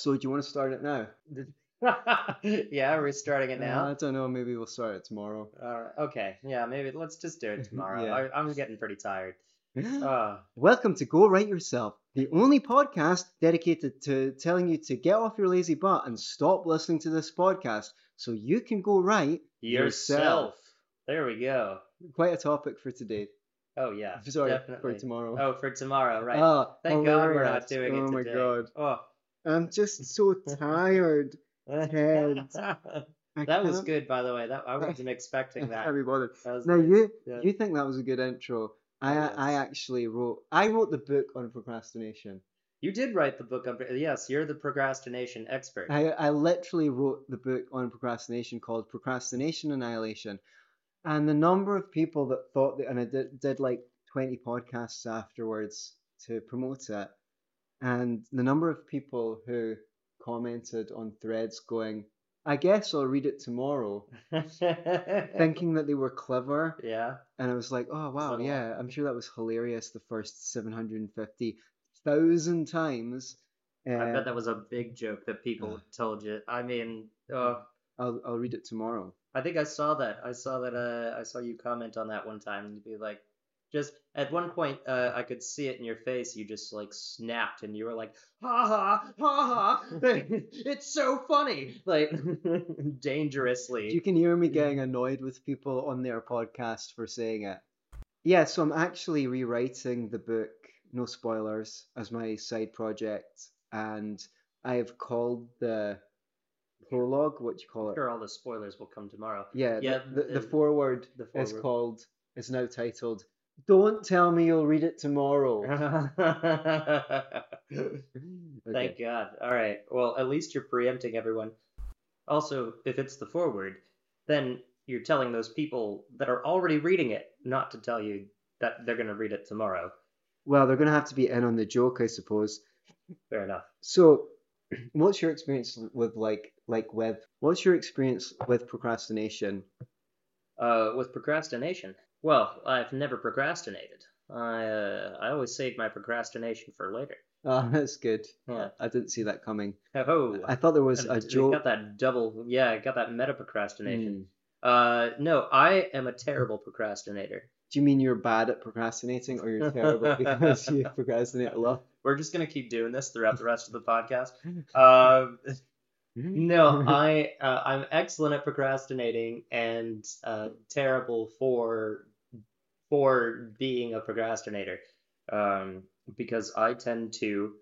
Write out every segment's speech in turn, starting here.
So do you want to start it now? yeah, we're starting it Uh, now. I don't know. Maybe we'll start it tomorrow. All right. Okay. Yeah, maybe let's just do it tomorrow. Yeah. I, I'm getting pretty tired. Uh, Welcome to Go Write Yourself, the only podcast dedicated to telling you to get off your lazy butt and stop listening to this podcast so you can go write yourself. There we go. Quite a topic for today. Oh yeah. Sorry, definitely. for tomorrow. Oh, for tomorrow, right? Ah, Thank God we're not doing oh it my god. Oh. I'm just so tired. Ted. I that was good, by the way. That I wasn't expecting I that. can't be bothered. Now good. you Yeah. you think that was a good intro. I Oh, yes. I actually wrote I wrote the book on procrastination. You did write the book on. Yes, you're the procrastination expert. I, I literally wrote the book on procrastination called Procrastination Annihilation. And the number of people that thought that, and I did, did like 20 podcasts afterwards to promote it. And the number of people who commented on threads going, I guess I'll read it tomorrow, thinking that they were clever. yeah. And I was like, oh, wow, yeah, I'm sure that was hilarious the first 750,000 times. I Uh, bet that was a big joke that people Uh. told you. I mean, uh, I'll, I'll read it tomorrow. I think I saw that. I saw that. Uh, I saw you comment on that one time and be like, just at one point, uh, I could see it in your face. You just like snapped and you were like, ha ha ha ha! it's so funny, like dangerously. You can hear me getting annoyed with people on their podcast for saying it. Yeah, so I'm actually rewriting the book, no spoilers, as my side project, and I have called the prologue, what do you call it? sure, all the spoilers will come tomorrow. Yeah, Yeah, the, the, the the- foreword the is called, is now titled, Don't Tell Me You'll Read It Tomorrow. Thank God. All right. Well, at least you're preempting everyone. Also, if it's the foreword, then you're telling those people that are already reading it not to tell you that they're going to read it tomorrow. Well, they're going to have to be in on the joke, I suppose. Fair enough. So, what's your experience with like like with what's your experience with procrastination? Uh, with procrastination. Well, I've never procrastinated. I uh, I always save my procrastination for later. Oh, that's good. Yeah. I didn't see that coming. Oh, I thought there was and a joke. Got that double. Yeah, I got that meta procrastination. Hmm. Uh, no, I am a terrible procrastinator. Do you mean you're bad at procrastinating, or you're terrible because you procrastinate a lot? We're just gonna keep doing this throughout the rest of the podcast. Um, no, I uh, I'm excellent at procrastinating and uh, terrible for for being a procrastinator. Um, because I tend to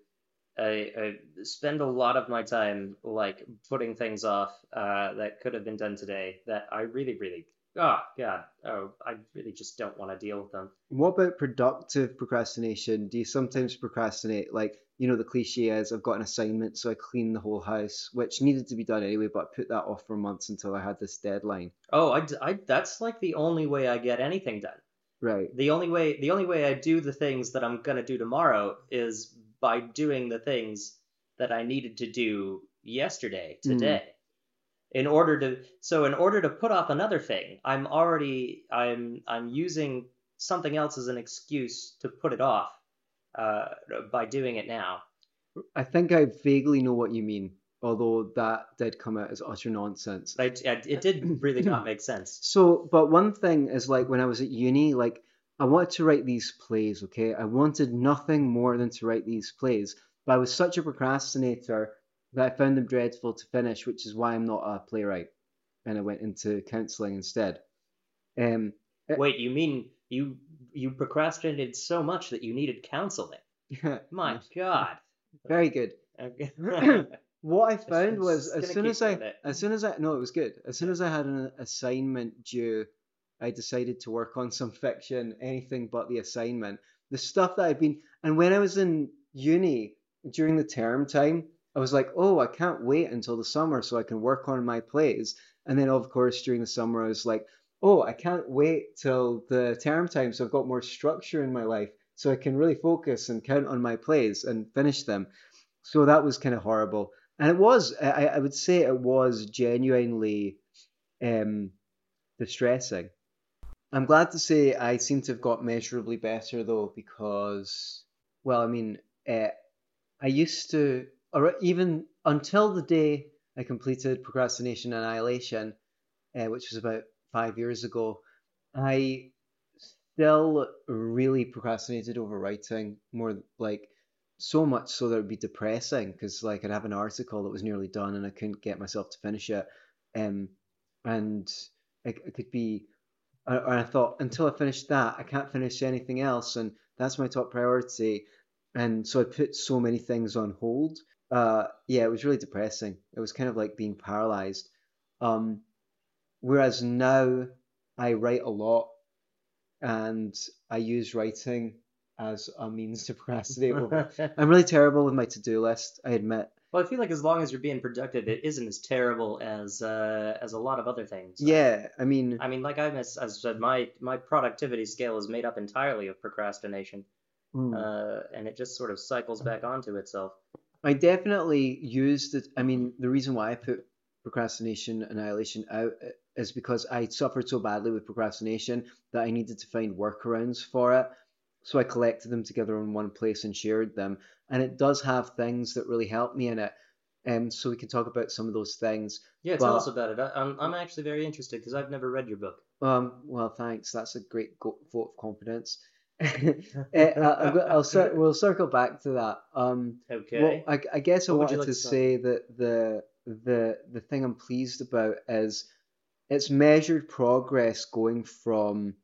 I, I spend a lot of my time like putting things off uh, that could have been done today that I really really oh god oh I really just don't want to deal with them. What about productive procrastination? Do you sometimes procrastinate? Like, you know, the cliche is I've got an assignment, so I clean the whole house, which needed to be done anyway, but I put that off for months until I had this deadline. Oh, I, I that's like the only way I get anything done. Right. The only way the only way I do the things that I'm gonna do tomorrow is by doing the things that I needed to do yesterday, Hmm. today. In order to so in order to put off another thing, I'm already I'm I'm using something else as an excuse to put it off uh, by doing it now. I think I vaguely know what you mean, although that did come out as utter nonsense. It did really not make sense. So, but one thing is like when I was at uni, like I wanted to write these plays, okay? I wanted nothing more than to write these plays, but I was such a procrastinator that I found them dreadful to finish, which is why I'm not a playwright. And I went into counseling instead. Um, Wait, you mean you you procrastinated so much that you needed counseling? My God. very good. Okay. What I found just was as soon as I it. as soon as I no it was good. As soon as I had an assignment due I decided to work on some fiction anything but the assignment. The stuff that I'd been and when I was in uni during the term time I was like oh I can't wait until the summer so I can work on my plays. And then of course during the summer I was like oh I can't wait till the term time so I've got more structure in my life so I can really focus and count on my plays and finish them. So that was kind of horrible and it was I, I would say it was genuinely um, distressing. I'm glad to say i seem to have got measurably better though because well i mean uh, i used to or even until the day I completed Procrastination Annihilation, uh, which was about five years ago, I still really procrastinated over writing more like so much so that it'd be depressing because like I'd have an article that was nearly done and I couldn't get myself to finish it, um, and it, it could be, and I thought until I finish that I can't finish anything else, and that's my top priority, and so I put so many things on hold. Uh, yeah, it was really depressing. It was kind of like being paralyzed. Um, whereas now I write a lot and I use writing as a means to procrastinate. I'm really terrible with my to-do list, I admit. Well, I feel like as long as you're being productive, it isn't as terrible as uh, as a lot of other things. Yeah, I mean, I mean, like I miss, as I said, my my productivity scale is made up entirely of procrastination, hmm. uh, and it just sort of cycles back onto itself. I definitely used it. I mean, the reason why I put procrastination annihilation out uh, is because I suffered so badly with procrastination that I needed to find workarounds for it. So I collected them together in one place and shared them. And it does have things that really help me in it. Um, so we can talk about some of those things. Yeah, But- tell us about it. I, I'm I'm actually very interested because I've never read your book. Um, well, thanks. That's a great go- vote of confidence. Eh, I- I'll, I'll we'll circle back to that. Um, Okay. Well, I, I guess I What wanted like to to say that the the the thing I'm pleased about is it's measured progress going from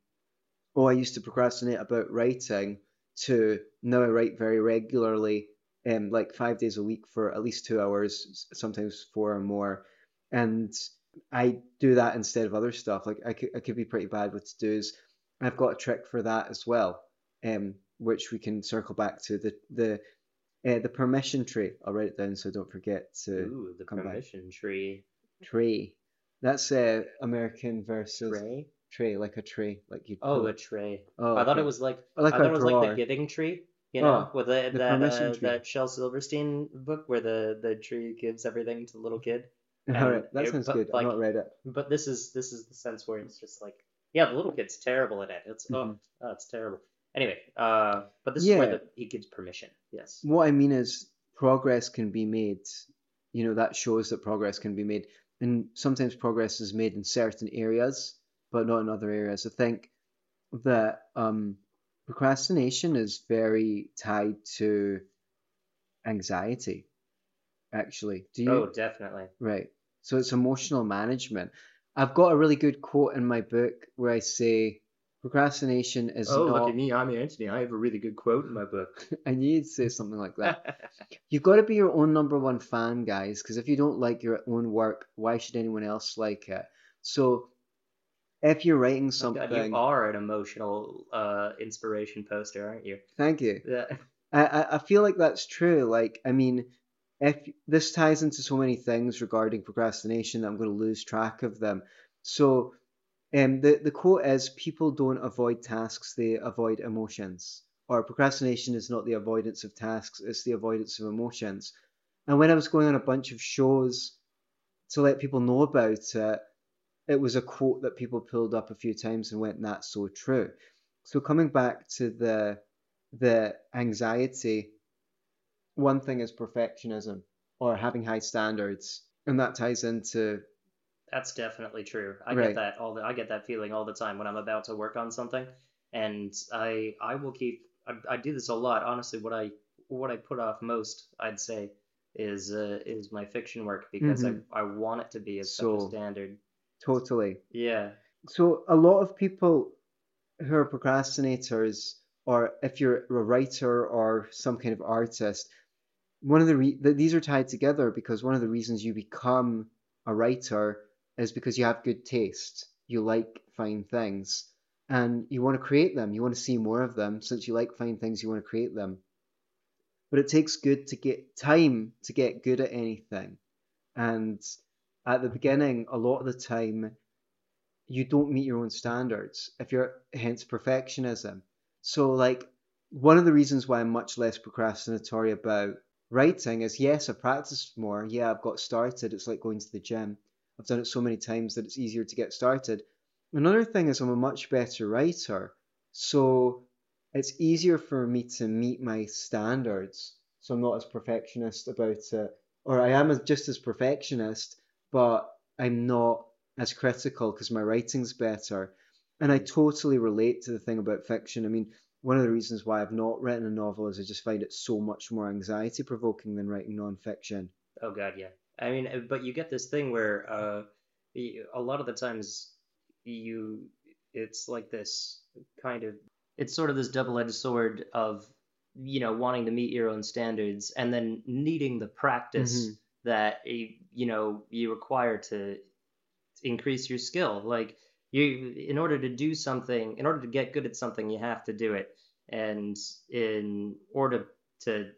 oh I used to procrastinate about writing to now I write very regularly, um, like five days a week for at least two hours, sometimes four or more, and I do that instead of other stuff. Like I could I could be pretty bad with to dos. I've got a trick for that as well, um, which we can circle back to the the uh, the permission tree. I'll write it down so I don't forget to Ooh, the come back. permission tree. tree. That's uh, American versus Tray? Tray, like a tray, like you. Oh, a tray. oh, I thought okay. it was like like I thought it was like the giving tree. You know, Oh, with the, the that uh, that Shel Silverstein book where the the tree gives everything to the little kid. All right, that it- sounds but, good. like- I've not read it. But this is this is the sense where it's just like, yeah, the little kid's terrible at it. It's oh, Mhm. oh, it's terrible. Anyway, uh, but this is where Yeah. the, he gives permission. Yes. What I mean is progress can be made. You know, that shows that progress can be made. And sometimes progress is made in certain areas, but not in other areas. I think that um, procrastination is very tied to anxiety, actually. Do you? Oh, definitely. Right. So it's emotional management. I've got a really good quote in my book where I say procrastination is oh, not. look at me. I'm Anthony. I have a really good quote in my book. I knew you'd say something like that. You've got to be your own number one fan, guys, because if you don't like your own work, why should anyone else like it? So if you're writing something, God, you are an emotional uh, inspiration poster, aren't you? thank you. Yeah. I, I I feel like that's true. Like, I mean, if this ties into so many things regarding procrastination that I'm going to lose track of them. So, um, the the quote is: "People don't avoid tasks; they avoid emotions." Or procrastination is not the avoidance of tasks; it's the avoidance of emotions. And when I was going on a bunch of shows to let people know about it, it was a quote that people pulled up a few times and went, "That's so true." So coming back to the the anxiety, one thing is perfectionism or having high standards, and that ties into That's definitely true. I Right. get that all the I get that feeling all the time when I'm about to work on something, and I I will keep I, I do this a lot. Honestly, what I what I put off most, I'd say, is uh, is my fiction work because Mhm. I I want it to be such So- a standard. Totally. Yeah. So a lot of people who are procrastinators, or if you're a writer or some kind of artist, one of the re- th- these are tied together because one of the reasons you become a writer is because you have good taste. You like fine things, and you want to create them. You want to see more of them. Since you like fine things, you want to create them. But it takes good to get time to get good at anything, and at the beginning, a lot of the time, you don't meet your own standards if you're hence perfectionism. So like one of the reasons why i'm much less procrastinatory about writing is yes i practiced more. Yeah i've got started. It's like going to the gym. I've done it so many times that it's easier to get started. Another thing is i'm a much better writer. So it's easier for me to meet my standards. So I'm not as perfectionist about it, or I am just as perfectionist, but I'm not as critical because my writing's better. And I totally relate to the thing about fiction. I mean, one of the reasons why I've not written a novel is I just find it so much more anxiety provoking than writing nonfiction. Oh god, yeah. I mean, uh, but you get this thing where uh, a lot of the times you, it's like this kind of, it's sort of this double-edged sword of, you know, wanting to meet your own standards and then needing the practice Mhm. that you know you require to increase your skill. Like you, in order to do something, in order to get good at something, you have to do it, and in order to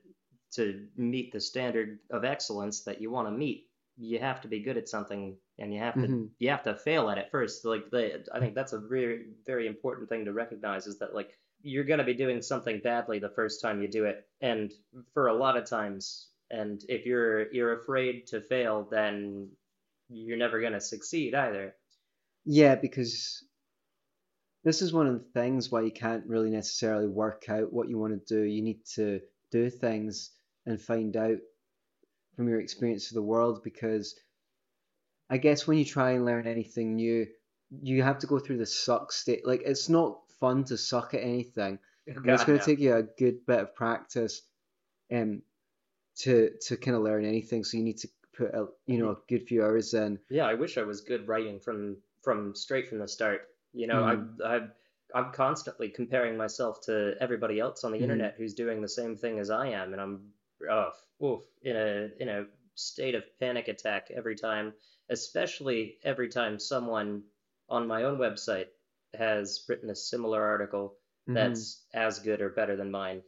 to meet the standard of excellence that you want to meet, you have to be good at something, and you have to Mhm. you have to fail at it first. Like the, I think that's a very very important thing to recognize is that like you're gonna be doing something badly the first time you do it, and for a lot of times, and if you're you're afraid to fail, then you're never gonna succeed either. Yeah, because this is one of the things why you can't really necessarily work out what you want to do. You need to do things and find out from your experience of the world because I guess when you try and learn anything new, you have to go through the suck state. Like it's not fun to suck at anything. And it's God, going no. to take you a good bit of practice um to to kind of learn anything. So you need to put a you know a good few hours in. Yeah, I wish I was good writing from from straight from the start. You know, Mm. I I I'm constantly comparing myself to everybody else on the Mhm. internet who's doing the same thing as I am, and I'm oh, oof, in a in a state of panic attack every time, especially every time someone on my own website has written a similar article Mhm. that's as good or better than mine.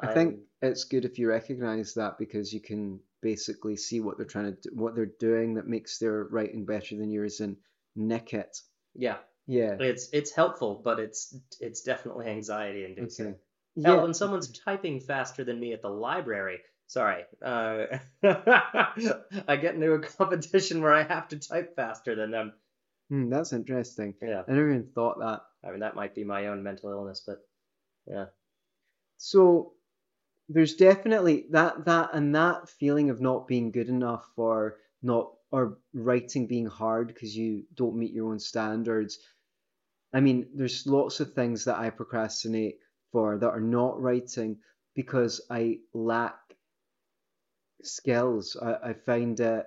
I think it's good if you recognize that because you can basically see what they're trying to do, what they're doing that makes their writing better than yours and nick it. yeah, Yeah. it's it's helpful, but it's it's definitely anxiety inducing. Okay. Hell, Yeah. when someone's typing faster than me at the library, sorry, uh, I get into a competition where I have to type faster than them. Hmm, that's interesting. Yeah, I never even thought that. I mean that might be my own mental illness, but yeah, So there's definitely that that and that feeling of not being good enough or not or writing being hard because you don't meet your own standards. I mean, there's lots of things that I procrastinate for that are not writing because I lack skills. I, I find it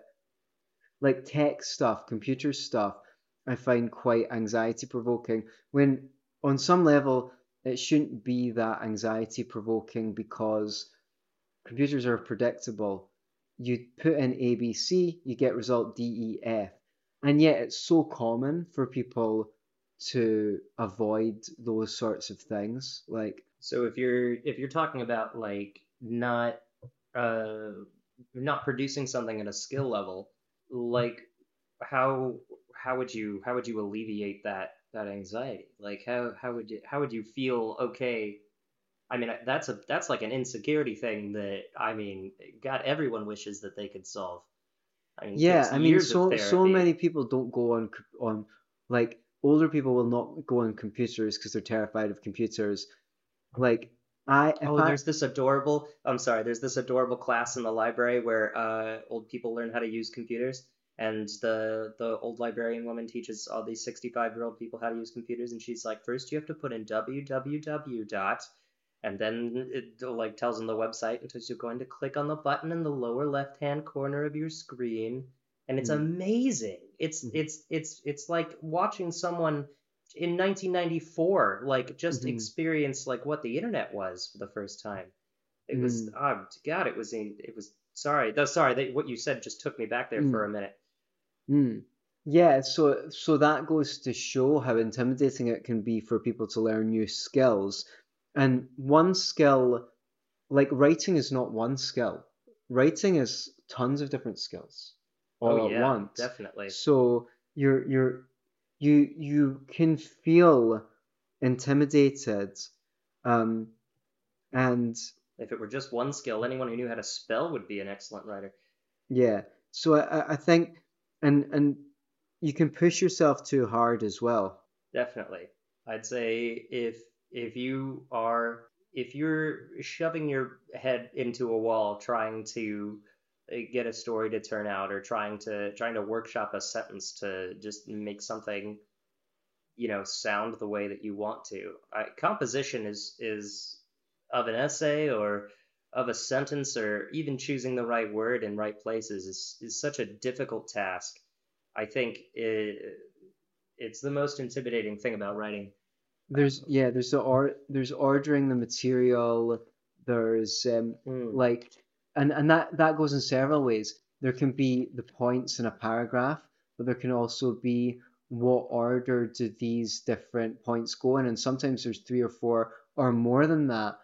like tech stuff, computer stuff, I find quite anxiety provoking. When on some level it shouldn't be that anxiety provoking because computers are predictable. You put in ABC, you get result D, E, F. And yet it's so common for people to avoid those sorts of things. Like, So if you're if you're talking about like not uh not producing something at a skill level, like how how would you how would you alleviate that that anxiety? Like how how would you how would you feel okay? I mean that's a that's like an insecurity thing that I mean God everyone wishes that they could solve. I mean, yeah, I mean, so so many people don't go on on like older people will not go on computers because they're terrified of computers. Like I, Oh, I, there's this adorable. I'm sorry. There's this adorable class in the library where uh, old people learn how to use computers, and the the old librarian woman teaches all these 65 year old people how to use computers, and she's like, first you have to put in www dot, and then it like tells them the website, and so you're going to click on the button in the lower left hand corner of your screen, and it's Mhm. amazing. It's Mhm. it's it's it's like watching someone in 1994 like just Mhm. experience like what the internet was for the first time it was oh god it was in it was sorry sorry that what you said just took me back there for a minute Hmm. Yeah, so so that goes to show how intimidating it can be for people to learn new skills. And one skill, like writing, is not one skill. Writing is tons of different skills all oh at yeah once. definitely So you're you're you you can feel intimidated, um, and if it were just one skill anyone who knew how to spell would be an excellent writer yeah. So I- I think and and you can push yourself too hard as well. definitely i'd say if if you are if you're shoving your head into a wall trying to uh, get a story to turn out or trying to trying to workshop a sentence to just make something you know sound the way that you want to I, composition is is of an essay or of a sentence or even choosing the right word in right places is, is such a difficult task. I think it, it's the most intimidating thing about writing. There's yeah there's the or there's ordering the material there's um Mm. like and and that that goes in several ways. There can be the points in a paragraph but there can also be what order do these different points go in and sometimes there's three or four or more than that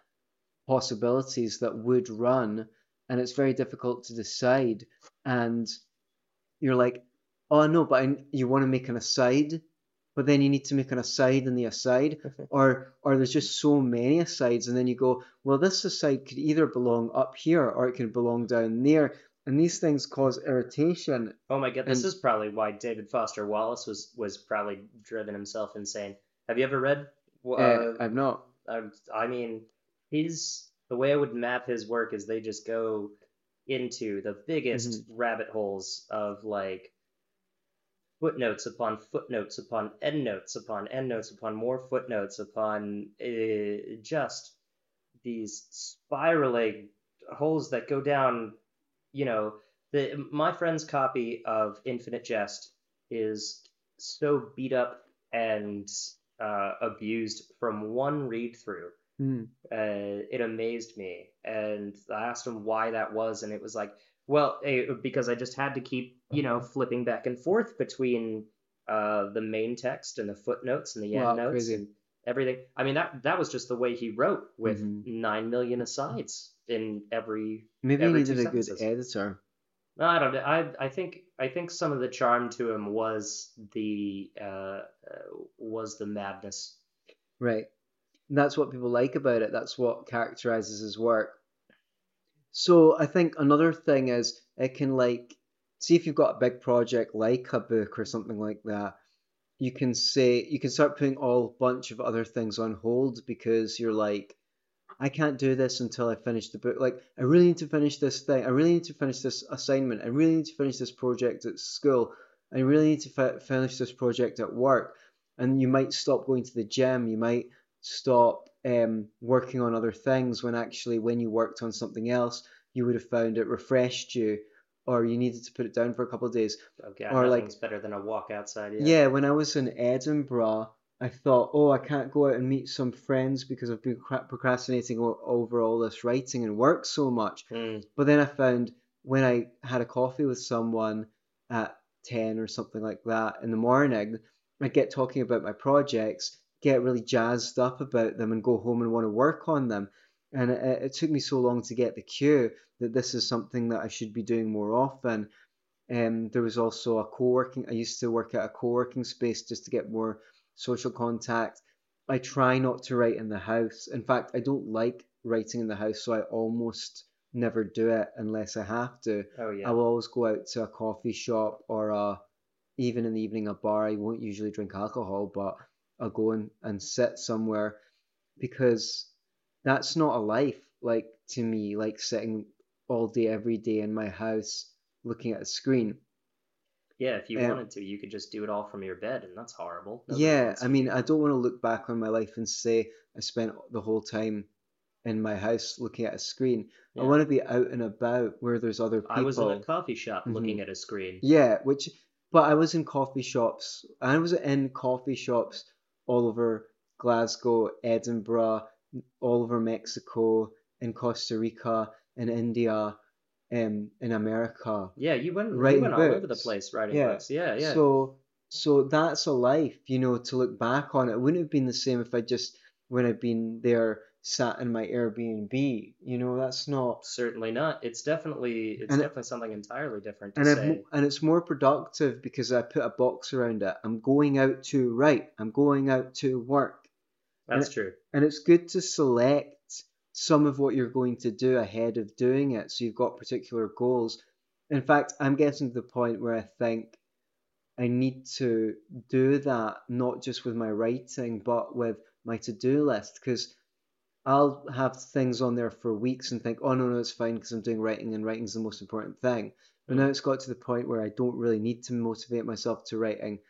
possibilities that would run and it's very difficult to decide and you're like oh no but I, you want to make an aside but then you need to make an aside in the aside or or there's just so many asides and then you go well this aside could either belong up here or it could belong down there and these things cause irritation Oh my god, this And- is probably why David Foster Wallace was was probably driven himself insane. Have you ever read? Uh, uh, I've not I, I mean, his the way I would map his work is they just go into the biggest Mm-hmm. rabbit holes of like footnotes upon footnotes upon endnotes upon endnotes upon more footnotes upon uh, just these spiraling holes that go down. You know, the my friend's copy of Infinite Jest is so beat up and uh, abused from one read through. Hmm. Uh, it amazed me, and I asked him why that was, and it was like, well, eh, because I just had to keep, you know, flipping back and forth between uh, the main text and the footnotes and the Wow, endnotes crazy. and everything. I mean, that that was just the way he wrote with Mhm. nine million asides in every maybe Every two needed a good editor no, I don't. know. I I think I think some of the charm to him was the uh, uh, was the madness. Right. And that's what people like about it. That's what characterizes his work. So I think another thing is it can like see if you've got a big project like a book or something like that. You can say you can start putting all bunch of other things on hold because you're like, I can't do this until I finish the book. Like I really need to finish this thing. I really need to finish this assignment. I really need to finish this project at school. I really need to fi- finish this project at work. And you might stop going to the gym. You might stop um, working on other things when actually when you worked on something else you would have found it refreshed you or you needed to put it down for a couple of days Okay, Or, like- better than a walk outside. yeah. Yeah. when i was in edinburgh i thought oh i can't go out and meet some friends because i've been procrastinating over all this writing and work so much Mm, but then i found when i had a coffee with someone at 10 or something like that in the morning i'd get talking about my projects get really jazzed up about them and go home and want to work on them. And it, it took me so long to get the cue that this is something that i should be doing more often. Um, there was also a co-working i used to work at a co-working space just to get more social contact. I try not to write in the house. In fact i don't like writing in the house so i almost never do it unless i have to. Oh yeah. I will always go out to a coffee shop or a, even in the evening a bar. I won't usually drink alcohol, but I'll go and, and sit somewhere because that's not a life like to me, like sitting all day every day in my house looking at a screen. Yeah, if you Um, wanted to, you could just do it all from your bed, and that's horrible. Nobody yeah, I mean, I don't want to look back on my life and say I spent the whole time in my house looking at a screen. I want to be out and about where there's other people. I was in a coffee shop Mhm. looking at a screen. Yeah, which, but I was in coffee shops. I was in coffee shops all over Glasgow, Edinburgh, all over Mexico, in Costa Rica, in India, um, in America. Yeah, you went, you went all over the place writing Yeah. books. Yeah, yeah. So, so that's a life, you know, to look back on. It wouldn't have been the same if I just, when I'd been there, sat in my Airbnb. You know, that's not. Certainly not. It's definitely it's And it- definitely something entirely different to and say. and it's more productive because I put a box around it. I'm going out to write. I'm going out to work, That's and- true. and it's good to select some of what you're going to do ahead of doing it, so you've got particular goals. In fact, I'm getting to the point where I think I need to do that not just with my writing, but with my to-do list because I'll have things on there for weeks and think, oh no, no, it's fine because I'm doing writing and writing's the most important thing. But now mm. it's got to the point where I don't really need to motivate myself to writing.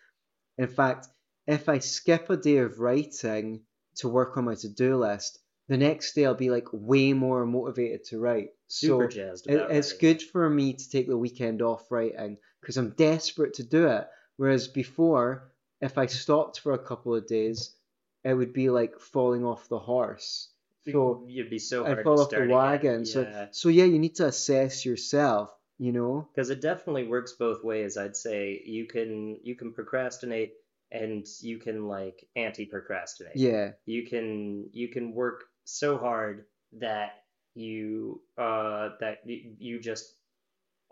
In fact, if I skip a day of writing to work on my to-do list, the next day I'll be like way more motivated to write. Super so jazzed it, it's good for me to take the weekend off writing because I'm desperate to do it. Whereas before, if I stopped for a couple of days, it would be like falling off the horse. So You'd be so hard I fall to off the wagon. So Yeah. so yeah, you need to assess yourself. You know. because it definitely works both ways i'd say you can you can procrastinate and you can like anti-procrastinate Yeah. you can you can work so hard that you uh that you just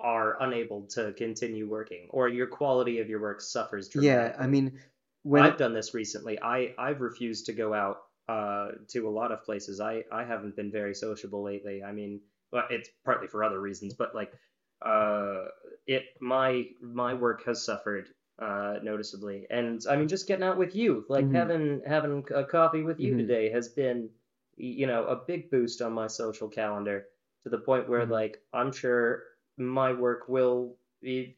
are unable to continue working or your quality of your work suffers dramatically Yeah. I mean, when I've done this recently. I I've refused to go out uh, to a lot of places. I I haven't been very sociable lately. I mean, well, it's partly for other reasons, but like, uh, it my my work has suffered uh noticeably, and I mean, just getting out with you, like Mhm. having having a coffee with you Mhm. today, has been, you know, a big boost on my social calendar to the point where Mhm. like I'm sure my work will be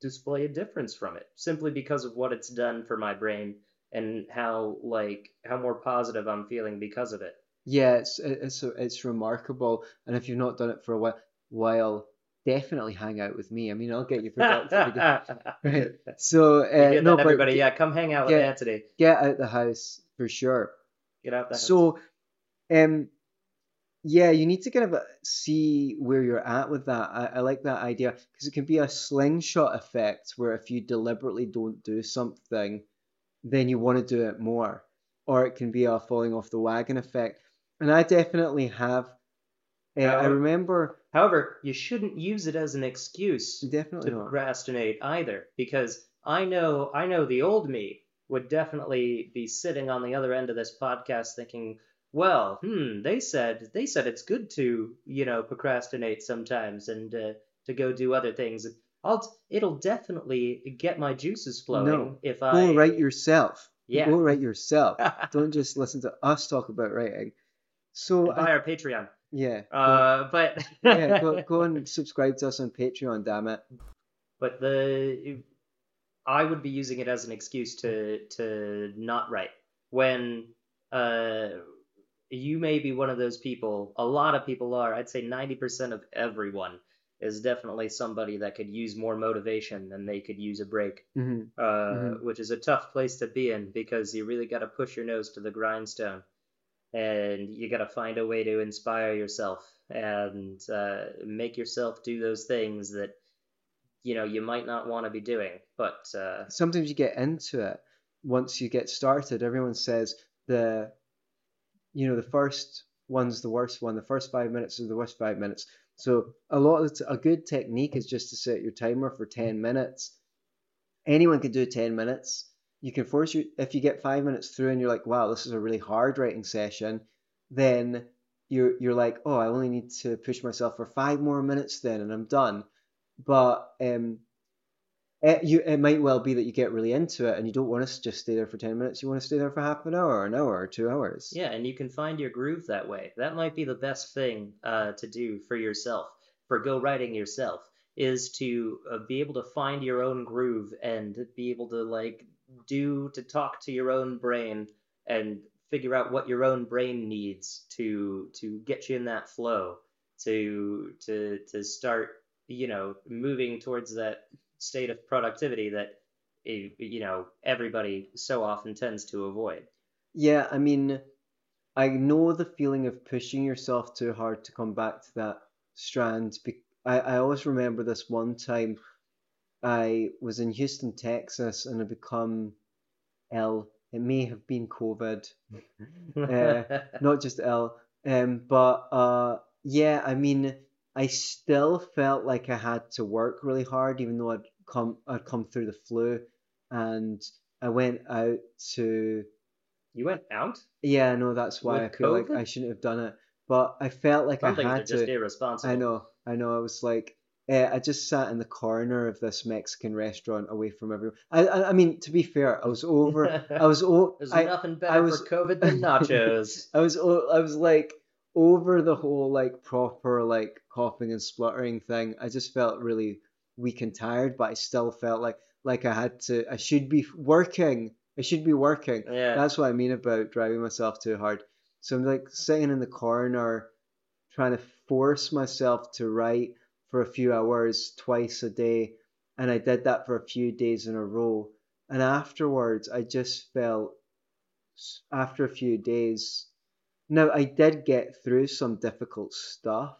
display a difference from it simply because of what it's done for my brain and how like how more positive I'm feeling because of it. Yeah, it's it's it's remarkable, and if you've not done it for a while, while definitely hang out with me. I mean, I'll get you productive. again. right. So uh, no, that, everybody? Yeah, come hang out with yeah. Anthony. get out the house for sure. Get out the house. So, um, yeah, you need to kind of uh, see where you're at with that. I, I like that idea because it can be a slingshot effect where if you deliberately don't do something, then you want to do it more, or it can be a falling off the wagon effect. And I definitely have. Uh, I remember However, you shouldn't use it as an excuse definitely to not. procrastinate either, because I know I know the old me would definitely be sitting on the other end of this podcast thinking, well, hmm, they said they said it's good to you know procrastinate sometimes and uh, to go do other things. I'll it'll definitely get my juices flowing No. if Go I write yourself. yeah Go write yourself. Don't just listen to us talk about writing. So buy I, our Patreon. yeah, go- Uh, but yeah, go, go and subscribe to us on Patreon. Damn it. but the I would be using it as an excuse to to not write when uh you may be one of those people a lot of people are I'd say 90% of everyone is definitely somebody that could use more motivation than they could use a break hmm uh Mhm. which is a tough place to be in because you really got to push your nose to the grindstone and you got to find a way to inspire yourself and uh, make yourself do those things that you know you might not want to be doing but uh, Sometimes you get into it once you get started. Everyone says the, you know, the first one's the worst one. The first five minutes are the worst five minutes. So a lot of t- a good technique is just to set your timer for ten minutes. Anyone can do ten minutes. You can force you if you get five minutes through and you're like, wow, this is a really hard writing session, then you're you're like, oh, I only need to push myself for five more minutes then and I'm done. But um, it, you, it might well be that you get really into it and you don't want to just stay there for 10 minutes. You want to stay there for half an hour, or an hour, or two hours. yeah and you can find your groove that way that might be the best thing uh, to do for yourself for go writing yourself is to uh, be able to find your own groove and be able to like do to talk to your own brain and figure out what your own brain needs to to get you in that flow to to to start you know moving towards that state of productivity that you know everybody so often tends to avoid Yeah, I mean, I know the feeling of pushing yourself too hard to come back to that strand. I, I always remember this one time I was in Houston, Texas, and I become ill. It may have been COVID. Uh, not just ill. Um, but uh, yeah, I mean, I still felt like I had to work really hard, even though I'd come I'd come through the flu, and I went out to you went out yeah, no, that's why With I feel like I shouldn't have done it, but I felt like some I had just to. irresponsible I know, I know. I was like, uh, I just sat in the corner of this Mexican restaurant away from everyone. I, I, I mean, to be fair, I was over. I was. O- There's I, nothing I better was- for COVID than nachos. I was. I was like over the whole like proper like coughing and spluttering thing. I just felt really weak and tired, but I still felt like like I had to. I should be working. I should be working. yeah. That's what I mean about driving myself too hard. So I'm like sitting in the corner, trying to force myself to write for a few hours twice a day. And I did that for a few days in a row. And afterwards, I just felt, after a few days, now I did get through some difficult stuff,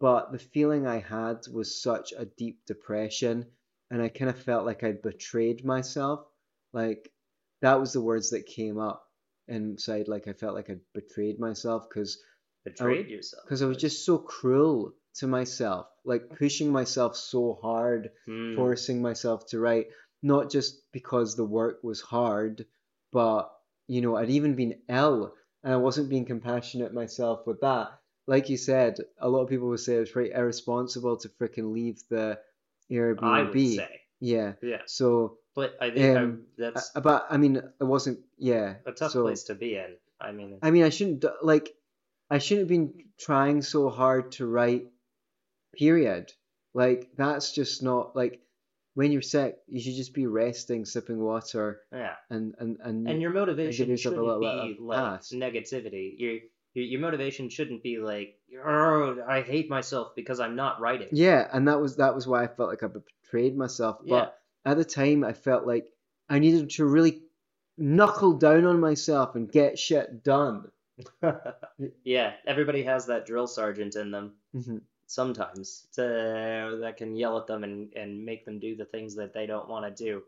but the feeling I had was such a deep depression. And I kind of felt like I'd betrayed myself. Like, that was the words that came up inside like i felt like i'd betrayed myself because Betrayed yourself. because i was just so cruel to myself like pushing myself so hard Hmm. forcing myself to write not just because the work was hard but you know i'd even been ill and i wasn't being compassionate myself with that like you said a lot of people would say it was pretty irresponsible to freaking leave the airbnb I would say. yeah Yeah. so But I think Um, that's but i mean it wasn't yeah a tough so, place to be in. I mean, I mean, I shouldn't like, I shouldn't have been trying so hard to write. Period. Like that's just not like when you're sick, you should just be resting, sipping water, yeah. and and and. And your motivation yourself a shouldn't be like pass. negativity. Your, your your motivation shouldn't be like, oh, I hate myself because I'm not writing. yeah, and that was that was why I felt like I betrayed myself. Yeah. But at the time, I felt like I needed to really knuckle down on myself and get shit done. yeah, everybody has that drill sergeant in them Mhm. Sometimes to, that can yell at them and, and make them do the things that they don't want to do.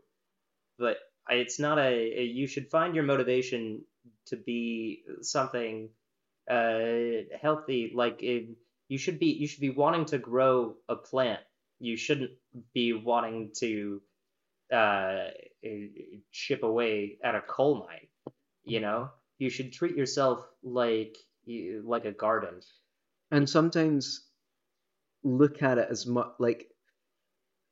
But it's not a, a- you should find your motivation to be something uh, healthy. Like it, you should be you should be wanting to grow a plant. You shouldn't be wanting to uh, chip away at a coal mine. You know, you should treat yourself like like a garden. and sometimes look at it as much like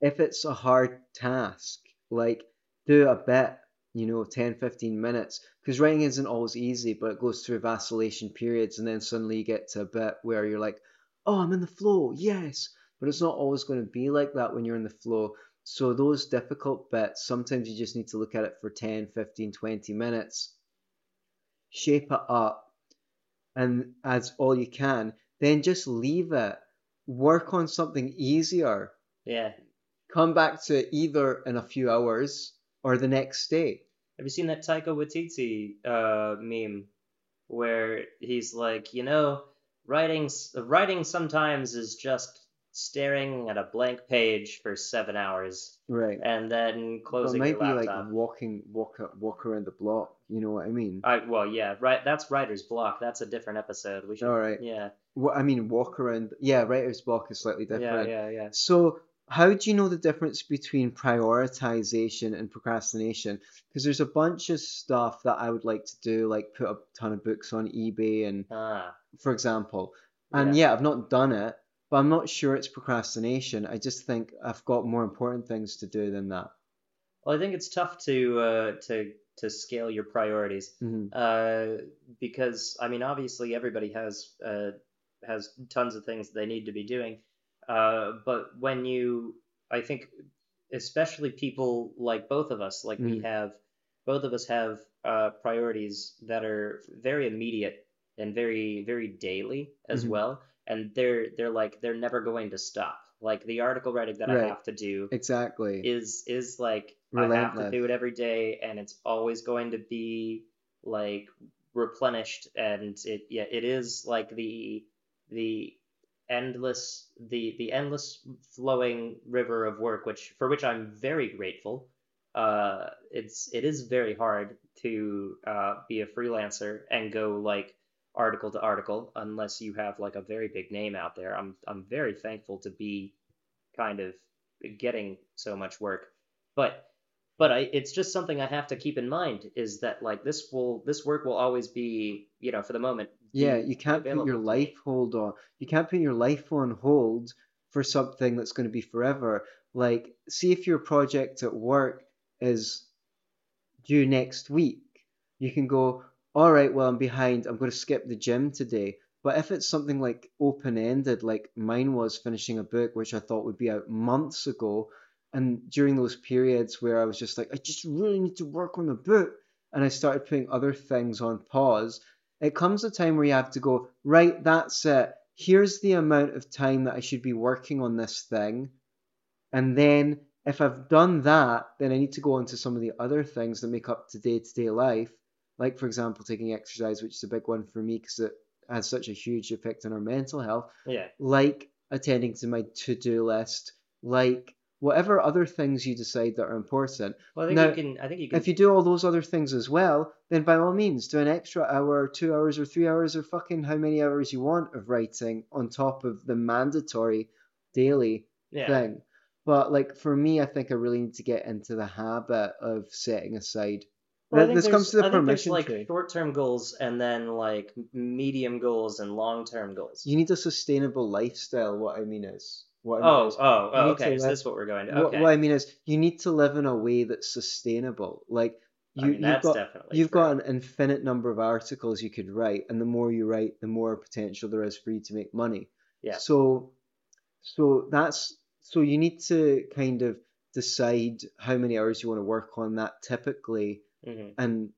if it's a hard task like do a bit you know 10 15 minutes because writing isn't always easy but it goes through vacillation periods and then suddenly you get to a bit where you're like oh i'm in the flow yes but it's not always going to be like that when you're in the flow so those difficult bits sometimes you just need to look at it for 10 15 20 minutes shape it up and as all you can, then just leave it. Work on something easier. Yeah. Come back to it either in a few hours or the next day. Have you seen that Taika Waititi uh, meme where he's like, you know, writing writing sometimes is just staring at a blank page for seven hours Right. and then closing might your be laptop. like walking, walk, walk around the block. You know what I mean? I, well, yeah, right. That's writer's block. That's a different episode. We should. All right. Yeah. What I mean, walk around. Yeah, writer's block is slightly different. Yeah. Yeah. Yeah. So, how do you know the difference between prioritization and procrastination? Because there's a bunch of stuff that I would like to do, like put a ton of books on eBay and Ah. for example. And Yeah. yeah. I've not done it, but I'm not sure it's procrastination. I just think I've got more important things to do than that. Well, I think it's tough to uh, to to scale your priorities. hmm uh, because I mean, obviously, everybody has uh, has tons of things they need to be doing, uh, but when you, I think, especially people like both of us, like we Mhm. have, both of us have uh, priorities that are very immediate and very very daily as Mhm. well, and they're they're like they're never going to stop. Like the article writing that I have to do Exactly. is is like I have to do it every day, and it's always going to be like replenished, and it yeah it is like the the endless the the endless flowing river of work, which for which I'm very grateful. Uh, it's it is very hard to uh, be a freelancer and go like article to article unless you have like a very big name out there. I'm I'm very thankful to be kind of getting so much work, but but I, it's just something I have to keep in mind is that like this will this work will always be you know for the moment. Yeah, you can't put your life hold on. You can't put your life on hold for something that's going to be forever. Like, see if your project at work is due next week, you can go, all right, well, I'm behind. I'm going to skip the gym today. But if it's something like open ended, like mine was finishing a book, which I thought would be out months ago, and during those periods where I was just like, I just really need to work on the book, and I started putting other things on pause, it comes a time where you have to go, right, that's it. Here's the amount of time that I should be working on this thing. And then if I've done that, then I need to go on to some of the other things that make up to day to day life. Like, for example, taking exercise, which is a big one for me because it has such a huge effect on our mental health. Yeah. Like attending to my to do list, like whatever other things you decide that are important. Well, I think Now, you can. I think you can. If you do all those other things as well, then by all means, do an extra hour, two hours, or three hours, or fucking how many hours you want of writing on top of the mandatory daily yeah. thing. But like for me, I think I really need to get into the habit of setting aside. Well, I Th- think this comes to the I think there's like short-term goals and then like medium goals and long-term goals. You need a sustainable lifestyle. What I mean is, what I mean Oh, is, oh, oh, okay. Is this what we're going to? what, Okay. what I mean is, you need to live in a way that's sustainable. Like you, I mean, you've got you've true. got an infinite number of articles you could write, and the more you write, the more potential there is for you to make money. Yeah. So, so that's so you need to kind of decide how many hours you want to work on that typically, Mhm. and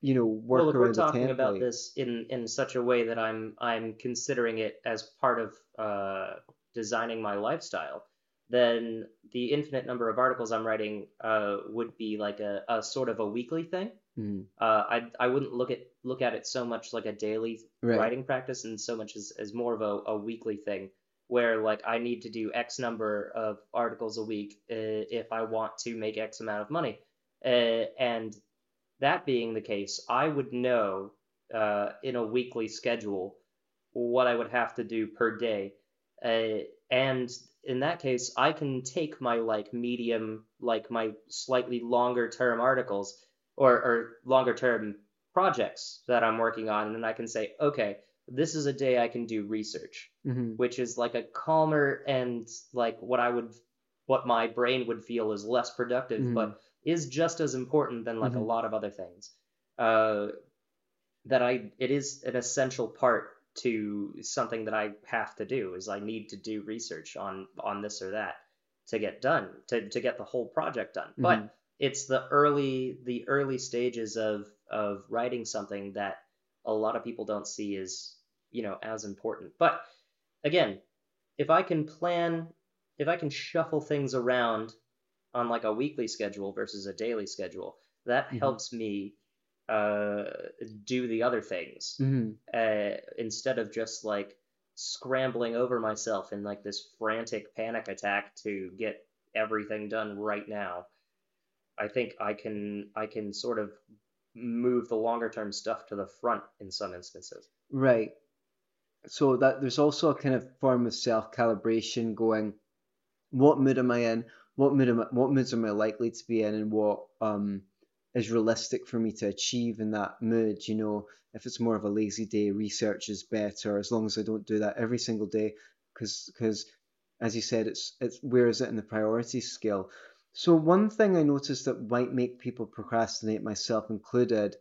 you know work well, if we're talking about this in in such a way that I'm I'm considering it as part of uh, designing my lifestyle, then the infinite number of articles I'm writing uh, would be like a, a sort of a weekly thing. Mhm. Uh, I I wouldn't look at look at it so much like a daily Right. writing practice, and so much as, as more of a, a weekly thing, where like I need to do X number of articles a week uh, if I want to make X amount of money, uh, and that being the case, I would know uh, in a weekly schedule what I would have to do per day. Uh, and in that case, I can take my like medium, like my slightly longer term articles or, or longer term projects that I'm working on, and then I can say, okay, this is a day I can do research, Mhm. which is like a calmer and like what I would, what my brain would feel is less productive, Mhm. but is just as important than like Mhm. a lot of other things. Uh, that I it is an essential part to something that I have to do is I need to do research on on this or that to get done to to get the whole project done. Mhm. But it's the early the early stages of of writing something that a lot of people don't see as you know as important. But again, if I can plan if I can shuffle things around on like a weekly schedule versus a daily schedule, that Mhm. helps me uh, do the other things Mhm. uh, instead of just like scrambling over myself in like this frantic panic attack to get everything done right now. I think I can I can sort of move the longer term stuff to the front in some instances. Right. So that there's also a kind of form of self calibration going. What mood am I in? What mood am I, what moods am I likely to be in, and what um is realistic for me to achieve in that mood? You know, if it's more of a lazy day, research is better as long as I don't do that every single day, because because as you said, it's it's where is it in the priority scale? So one thing I noticed that might make people procrastinate, myself included,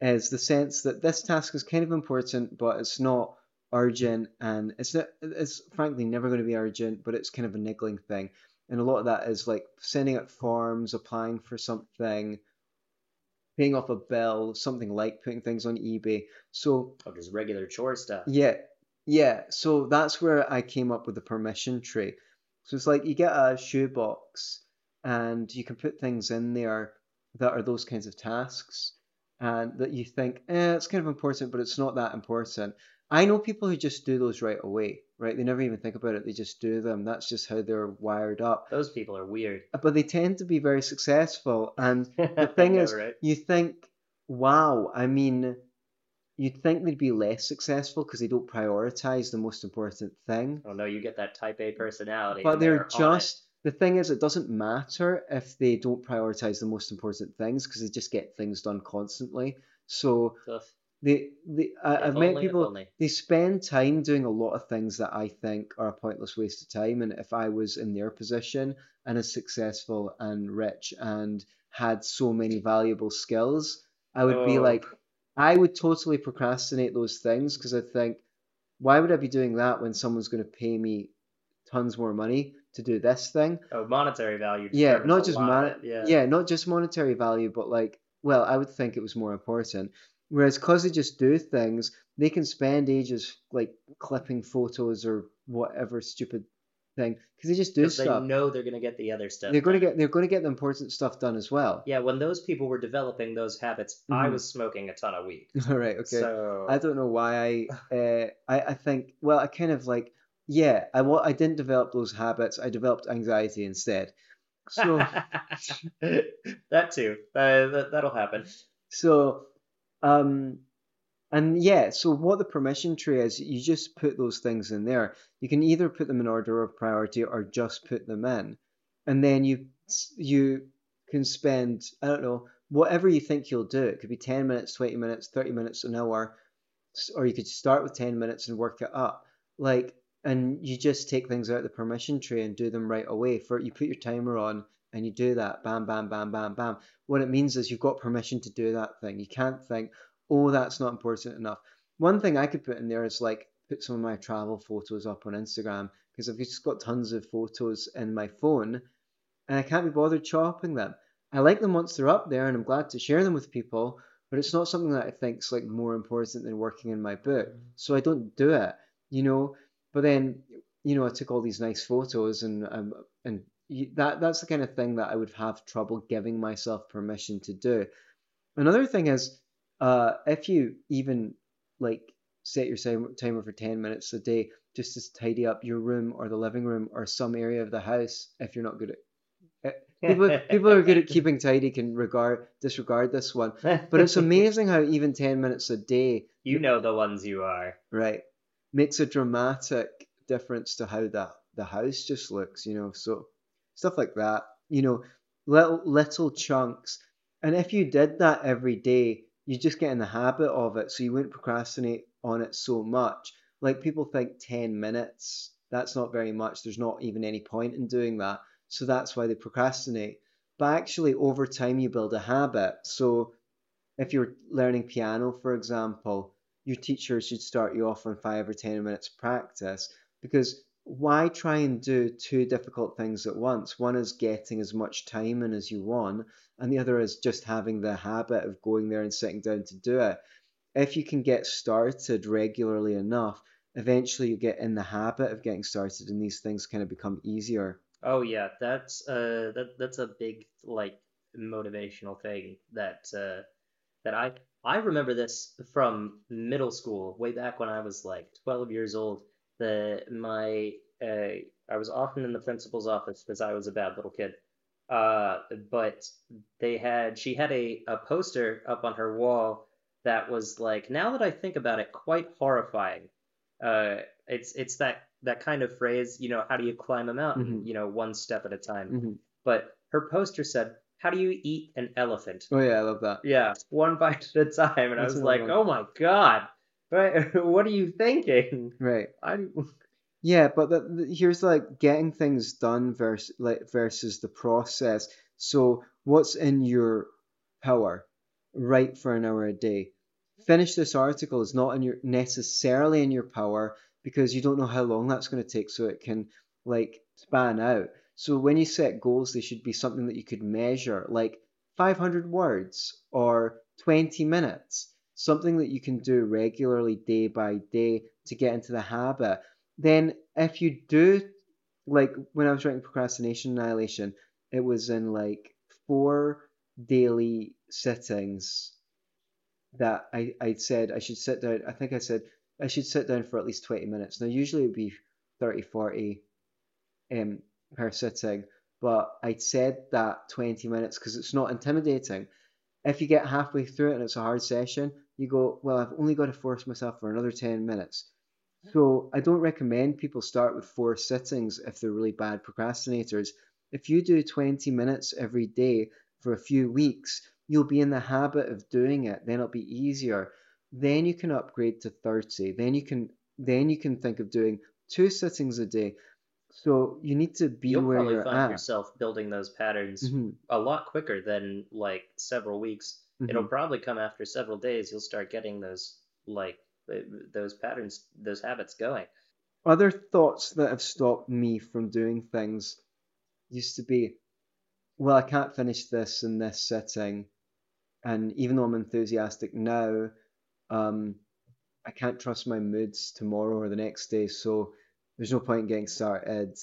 is the sense that this task is kind of important, but it's not urgent, and it's not. It's frankly never going to be urgent, but it's kind of a niggling thing. And a lot of that is like sending out forms, applying for something, paying off a bill, something like putting things on eBay. So Or just regular chore stuff. yeah, yeah. So that's where I came up with the permission tree. So it's like you get a shoebox and you can put things in there that are those kinds of tasks and that you think, eh, it's kind of important, but it's not that important. I know people who just do those right away, right? They never even think about it, they just do them. That's just how they're wired up. Those people are weird. Uh, but they tend to be very successful. And the thing know, is, right? you think, wow, I mean, you'd think they'd be less successful because they don't prioritize the most important thing. Oh no, you get that type A personality. But they're it. just, the thing is, it doesn't matter if they don't prioritize the most important things because they just get things done constantly. So, Tough. They, they I, I've met people they spend time doing a lot of things that I think are a pointless waste of time. And if I was in their position and as successful and rich and had so many valuable skills, I would be Oh. like, I would totally procrastinate those things because I think, why would I be doing that when someone's going to pay me tons more money to do this thing? Oh, monetary value. Yeah, not just mon- Yeah. yeah, not just monetary value, but like, well, I would think it was more important. Whereas, because they just do things, they can spend ages like clipping photos or whatever stupid thing because they just do 'Cause they stuff. know they're gonna get the other stuff. They're going to get they're going to get the important stuff done as well. Yeah, when those people were developing those habits, I Mhm. was smoking a ton of weed. All right, okay. So I don't know why I, uh, I I think well I kind of like yeah I wa- I didn't develop those habits I developed anxiety instead so that too. Uh, that, that'll happen. so um and yeah so what the permission tree is you just put those things in there. You can either put them in order of priority or just put them in. And then you you can spend I don't know whatever you think you'll do. It could be 10 minutes 20 minutes 30 minutes an hour. Or you could start with 10 minutes and work it up. Like and you just take things out of the permission tree and do them right away. For you put your timer on and you do that bam bam bam bam bam. What it means is you've got permission to do that thing. You can't think oh that's not important enough. One thing i could put in there is like put some of my travel photos up on instagram because i've just got tons of photos in my phone and i can't be bothered chopping them. I like them once they're up there and i'm glad to share them with people but it's not something that i think's like more important than working in my book. So i don't do it you know? But then you know i took all these nice photos and um, and that that's the kind of thing that i would have trouble giving myself permission to do. Another thing is uh if you even like set your timer for 10 minutes a day just to tidy up your room or the living room or some area of the house if you're not good at eh, people people who are good at keeping tidy can regard disregard this one. But it's amazing how even 10 minutes a day you know the ones you are. right. Makes a dramatic difference to how that the house just looks you know so stuff like that you know little little chunks. And if you did that every day you just get in the habit of it. So you wouldn't procrastinate on it so much. Like people think 10 minutes that's not very much. There's not even any point in doing that. So that's why they procrastinate. But actually over time you build a habit. So if you're learning piano for example your teacher should start you off on five or ten minutes practice because why try and do two difficult things at once? One is getting as much time in as you want, and the other is just having the habit of going there and sitting down to do it. If you can get started regularly enough, eventually you get in the habit of getting started, and these things kind of become easier. Oh yeah, that's uh that that's a big like motivational thing that uh that I I remember this from middle school, way back when I was like 12 years old. The my uh I was often in the principal's office because I was a bad little kid. Uh, but they had she had a a poster up on her wall that was like now that I think about it, quite horrifying. Uh, it's it's that that kind of phrase, you know, how do you climb a mountain? Mhm. You know, one step at a time. hmm But her poster said, "How do you eat an elephant?" Oh yeah, I love that. Yeah, one bite at a time. And I was like, one. "Oh my god, right? what are you thinking?" Right. I Yeah, but the, the, here's like getting things done versus like versus the process. So what's in your power? Write for an hour a day. Finish this article is not in your necessarily in your power because you don't know how long that's going to take, so it can like span out. So when you set goals, they should be something that you could measure, like 500 words or 20 minutes, something that you can do regularly day by day to get into the habit then if you do like when I was writing procrastination annihilation, it was in like four daily sittings that I, I said I should sit down. I think I said I should sit down for at least 20 minutes. Now usually it would be 30, 40 um, per sitting, but I said that 20 minutes because it's not intimidating. If you get halfway through it and it's a hard session, you go, well, I've only got to force myself for another 10 minutes. So I don't recommend people start with four sittings if they're really bad procrastinators. If you do 20 minutes every day for a few weeks, you'll be in the habit of doing it. Then it'll be easier. then you can upgrade to 30 then you can then you can think of doing two sittings a day so you need to be You'll where probably you're find at yourself building those patterns Mhm, a lot quicker than like several weeks. It'll mhm. probably come after several days. You'll start getting those like those patterns, those habits going. other thoughts that have stopped me from doing things used to be well i can't finish this in this setting, and even though i'm enthusiastic now um i can't trust my moods tomorrow or the next day so there's no point in getting started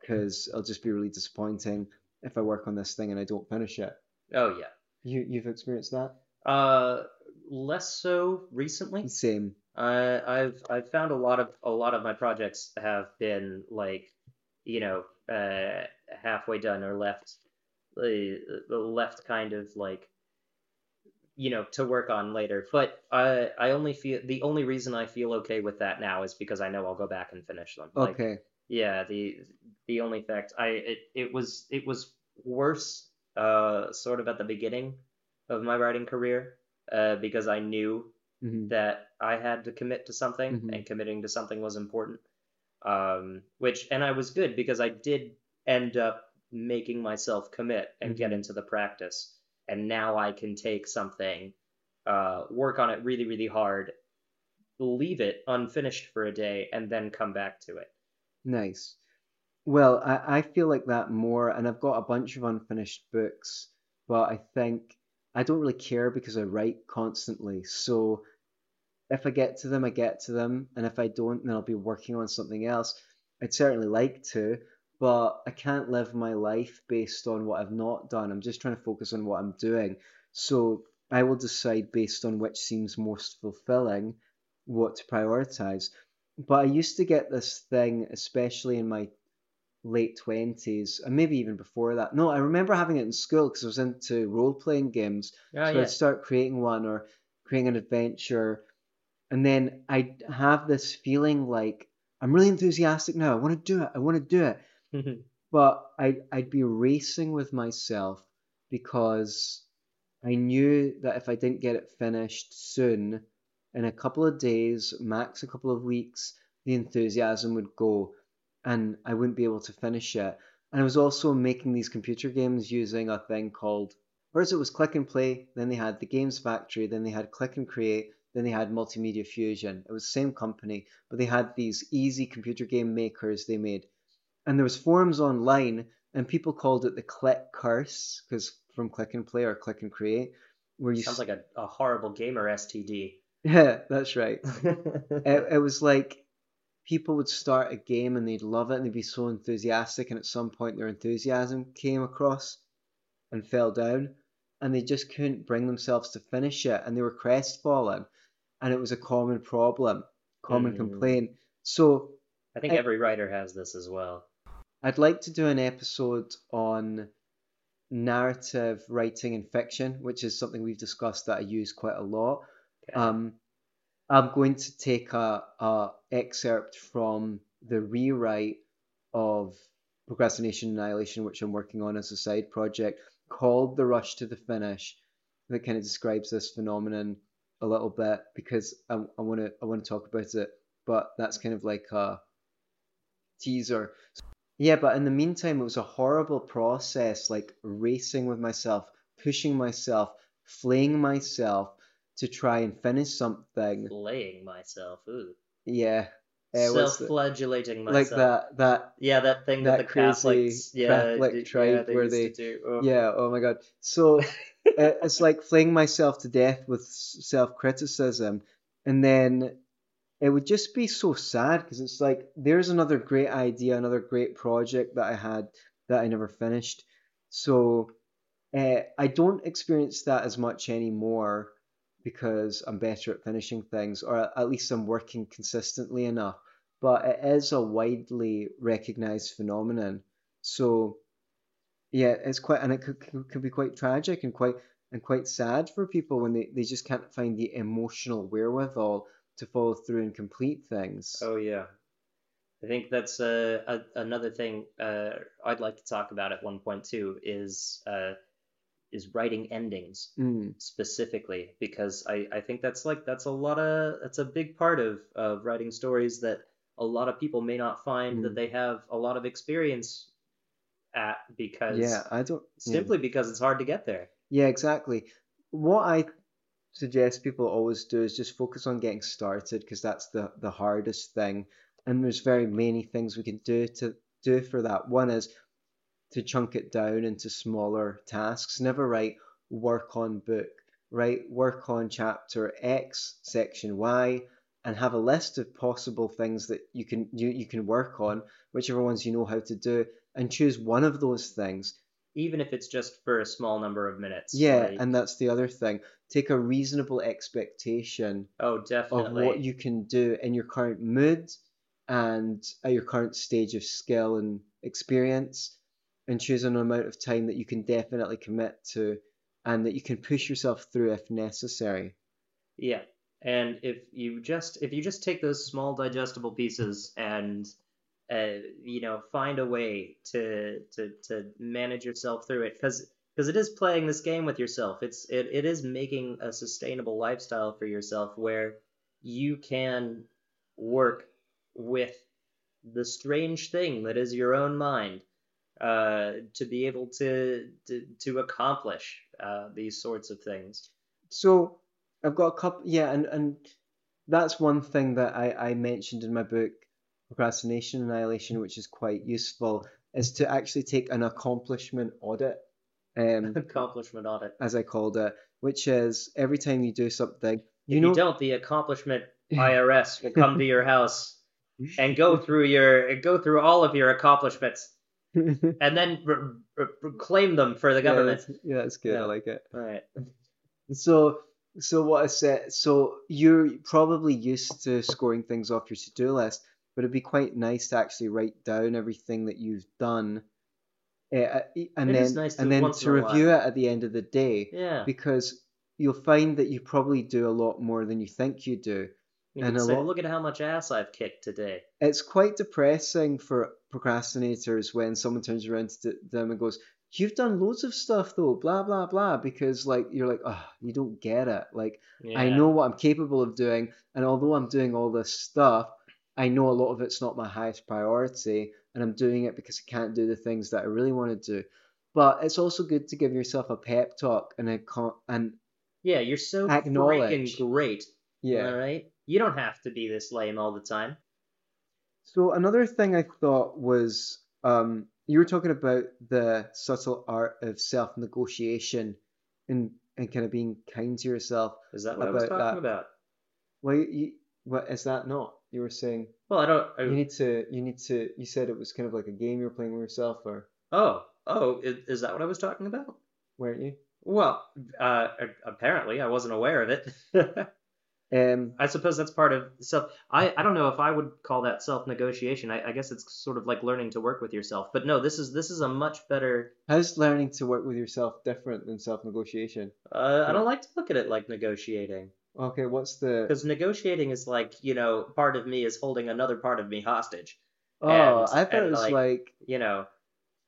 because it'll just be really disappointing if i work on this thing and i don't finish it Oh yeah. you you've experienced that Uh, less so recently. same Uh, I've I've found a lot of a lot of my projects have been like, you know, uh, halfway done or left, uh, left kind of like, you know, to work on later. But I I only feel the only reason I feel okay with that now is because I know I'll go back and finish them. Like, okay yeah, the the only fact I it, it was it was worse uh sort of at the beginning of my writing career uh because I knew hmm that I had to commit to something Mhm. and committing to something was important. Um which and I was good because I did end up making myself commit and get Mhm. into the practice and now I can take something uh work on it really really hard leave it unfinished for a day and then come back to it. Nice. Well, I, I feel like that more, and I've got a bunch of unfinished books, but I think I don't really care because I write constantly. So if I get to them, I get to them, and if I don't, then I'll be working on something else. I'd certainly like to, but I can't live my life based on what I've not done. I'm just trying to focus on what I'm doing. So I will decide based on which seems most fulfilling what to prioritize. But I used to get this thing, especially in my late 20s, and maybe even before that. No, I remember having it in school because I was into role playing games. Oh so yeah. I'd start creating one or creating an adventure, and then I'd have this feeling like I'm really enthusiastic now. I want to do it. I want to do it. Mm-hmm. But I'd, I'd be racing with myself because I knew that if I didn't get it finished soon, in a couple of days, max a couple of weeks, the enthusiasm would go and I wouldn't be able to finish it. And I was also making these computer games using a thing called, first it was Klik and Play, then they had the Games Factory, then they had Klik and Create, then they had Multimedia Fusion. It was the same company, but they had these easy computer game makers they made. And there was forums online, and people called it the Click Curse, because from Klik and Play or Klik and Create, where you Sounds like a, a horrible gamer STD. yeah, that's right. It, it was like people would start a game and they'd love it and they'd be so enthusiastic, and at some point their enthusiasm came across and fell down, and they just couldn't bring themselves to finish it, and they were crestfallen, and it was a common problem, common Mm. complaint. So I think every writer has this as well. I'd like to do an episode on narrative writing and fiction, which is something we've discussed that I use quite a lot. Um, I'm going to take a, a excerpt from the rewrite of Procrastination Annihilation, which I'm working on as a side project, called The Rush to the Finish, that kind of describes this phenomenon a little bit because I want to I want to talk about it, but that's kind of like a teaser. Yeah, but in the meantime, it was a horrible process, like racing with myself, pushing myself, flaying myself to try and finish something. Flaying myself. Ooh. Yeah, was Self-flagellating myself. like that. That Yeah, that thing that, that the crazy Catholics, yeah, Catholic tribe yeah, they where they- do. Oh. yeah. Oh my god. So it- it's like flaying myself to death with self criticism, and then it would just be so sad because it's like there's another great idea, another great project that I had that I never finished. So uh, I don't experience that as much anymore because I'm better at finishing things, or at least I'm working consistently enough. But it is a widely recognized phenomenon. So yeah, it's quite, and it could, could, be quite tragic and quite and quite sad for people when they, they just can't find the emotional wherewithal to follow through and complete things. Oh yeah. I think that's uh, a, another thing uh, I'd like to talk about at one point too is uh, is writing endings Mm. specifically because I, I think that's like that's a lot of that's a big part of of writing stories that a lot of people may not find Mm. that they have a lot of experience at because Yeah, I don't. yeah. simply because it's hard to get there. Yeah, exactly. What I suggest people always do is just focus on getting started because that's the the hardest thing. And there's very many things we can do to do for that. One is to chunk it down into smaller tasks. Never write work on book. Write work on chapter X, section Y, and have a list of possible things that you can you, you can work on, whichever ones you know how to do, and choose one of those things Even if it's just for a small number of minutes. yeah, like- and that's the other thing. Take a reasonable expectation oh definitely. of what you can do in your current mood and at your current stage of skill and experience, and choose an amount of time that you can definitely commit to and that you can push yourself through if necessary. Yeah, and if you just if you just take those small digestible pieces and uh, you know find a way to to to manage yourself through it because because it is playing this game with yourself. It's it, it is making a sustainable lifestyle for yourself where you can work with the strange thing that is your own mind uh, to be able to to, to accomplish uh, these sorts of things. So I've got a couple, yeah, and, and that's one thing that I, I mentioned in my book, Procrastination Annihilation, which is quite useful, is to actually take an accomplishment audit, um, Accomplishment audit. as I called it, which is every time you do something, you if know, you don't, the accomplishment IRS will come to your house and go through your go through all of your accomplishments and then re- re- reclaim them for the Yeah, government. that's, yeah, that's good. I like it. All right. So, so what I said, so you're probably used to scoring things off your to-do list, but it'd be quite nice to actually write down everything that you've done, uh, and It then nice to and then to review it at the end of the day, Yeah. because you'll find that you probably do a lot more than you think you do. You and say, lot- look at how much ass I've kicked today. It's quite depressing for procrastinators when someone turns around to them and goes, "You've done loads of stuff though, blah blah blah," because like you're like, "Oh, you don't get it." Like I know what I'm capable of doing, and although I'm doing all this stuff, I know a lot of it's not my highest priority, and I'm doing it because I can't do the things that I really want to do. But it's also good to give yourself a pep talk and a con- and Yeah, you're so freaking great. yeah. All right. You don't have to be this lame all the time. So another thing I thought was um, you were talking about the subtle art of self-negotiation and and kind of being kind to yourself. Is that what I was About talking that. about? Well, you, what is that not? You were saying Well, I don't. I, you need to you need to you said it was kind of like a game you were playing with yourself or oh, oh, is, is that what I was talking about? weren't you? Well, uh, apparently I wasn't aware of it. Um, I suppose that's part of self. I, I don't know if I would call that self negotiation. I, I guess it's sort of like learning to work with yourself. But no, this is this is a much better. how's learning to work with yourself different than self-negotiation? Uh, I don't like to look at it like negotiating Okay, what's the because negotiating is like you know part of me is holding another part of me hostage. oh and- I thought it was like, like You know,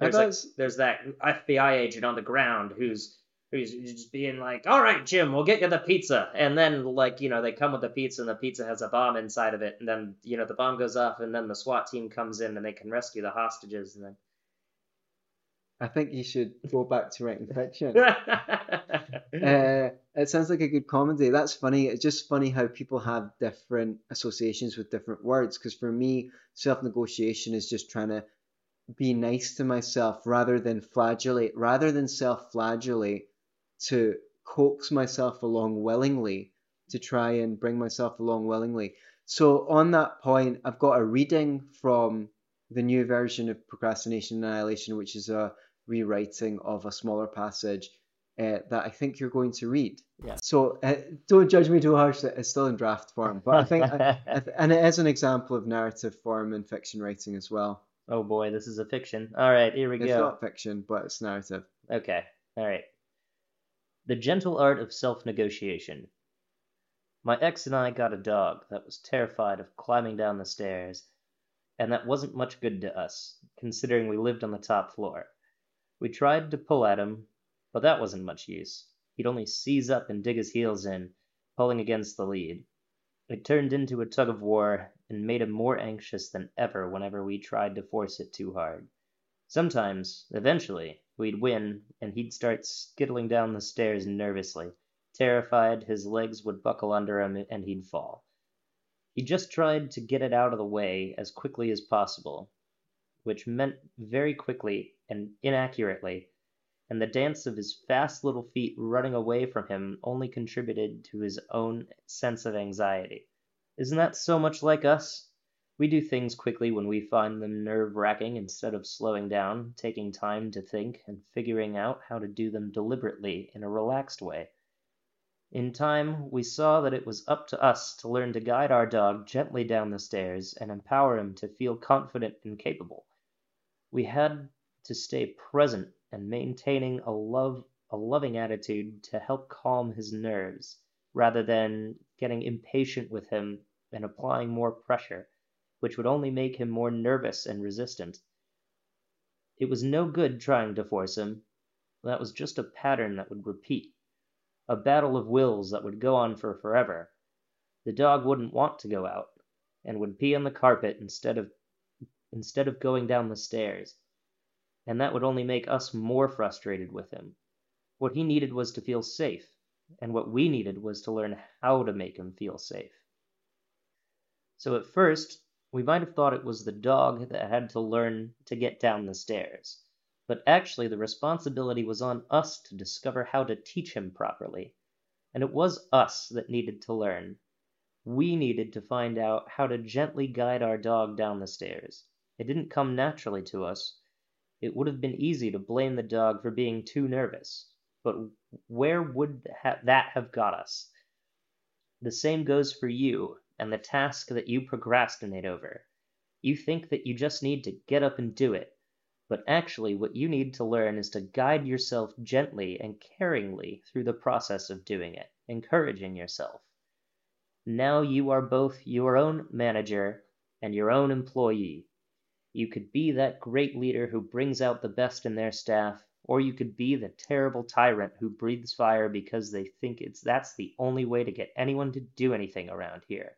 there's like, was- there's that FBI agent on the ground who's who's just being like, all right, Jim, we'll get you the pizza, and then like you know they come with the pizza and the pizza has a bomb inside of it, and then you know the bomb goes off, and then the SWAT team comes in and they can rescue the hostages, and then. I think you should go back to writing fiction. Uh, it sounds like a good comedy. That's funny. It's just funny how people have different associations with different words. Because for me, self negotiation is just trying to be nice to myself rather than flagellate, rather than self flagellate, to coax myself along willingly, to try and bring myself along willingly. So, on that point, I've got a reading from the new version of Procrastination Annihilation, which is a rewriting of a smaller passage uh, that I think you're going to read. Yeah. So uh, don't judge me too harshly. It's still in draft form, but I think, I, I th- and it is an example of narrative form in fiction writing as well. oh boy, this is a fiction. All right, here we It's go. It's not fiction, but it's narrative. Okay. All right. The gentle art of self negotiation. My ex and I got a dog that was terrified of climbing down the stairs, and that wasn't much good to us, considering we lived on the top floor. We tried to pull at him, but that wasn't much use. He'd only seize up and dig his heels in, pulling against the lead. It turned into a tug of war and made him more anxious than ever whenever we tried to force it too hard. Sometimes, eventually, we'd win and he'd start skittling down the stairs nervously. Terrified, his legs would buckle under him and he'd fall. He just tried to get it out of the way as quickly as possible, which meant very quickly and inaccurately, and the dance of his fast little feet running away from him only contributed to his own sense of anxiety. Isn't that so much like us? We do things quickly when we find them nerve wracking instead of slowing down, taking time to think, and figuring out how to do them deliberately in a relaxed way. In time, we saw that it was up to us to learn to guide our dog gently down the stairs and empower him to feel confident and capable. We had to stay present and maintaining a love a loving attitude to help calm his nerves rather than getting impatient with him and applying more pressure, which would only make him more nervous and resistant. It was no good trying to force him. That was just a pattern that would repeat a battle of wills that would go on for forever. The dog wouldn't want to go out, and would pee on the carpet instead of instead of going down the stairs, and that would only make us more frustrated with him. What he needed was to feel safe, and what we needed was to learn how to make him feel safe. So at first, we might have thought it was the dog that had to learn to get down the stairs but actually the responsibility was on us to discover how to teach him properly. And it was us that needed to learn. We needed to find out how to gently guide our dog down the stairs. It didn't come naturally to us. It would have been easy to blame the dog for being too nervous, but where would that have got us? The same goes for you and the task that you procrastinate over. You think that you just need to get up and do it, but actually what you need to learn is to guide yourself gently and caringly through the process of doing it, encouraging yourself. Now you are both your own manager and your own employee. You could be that great leader who brings out the best in their staff, or you could be the terrible tyrant who breathes fire because they think it's that's the only way to get anyone to do anything around here.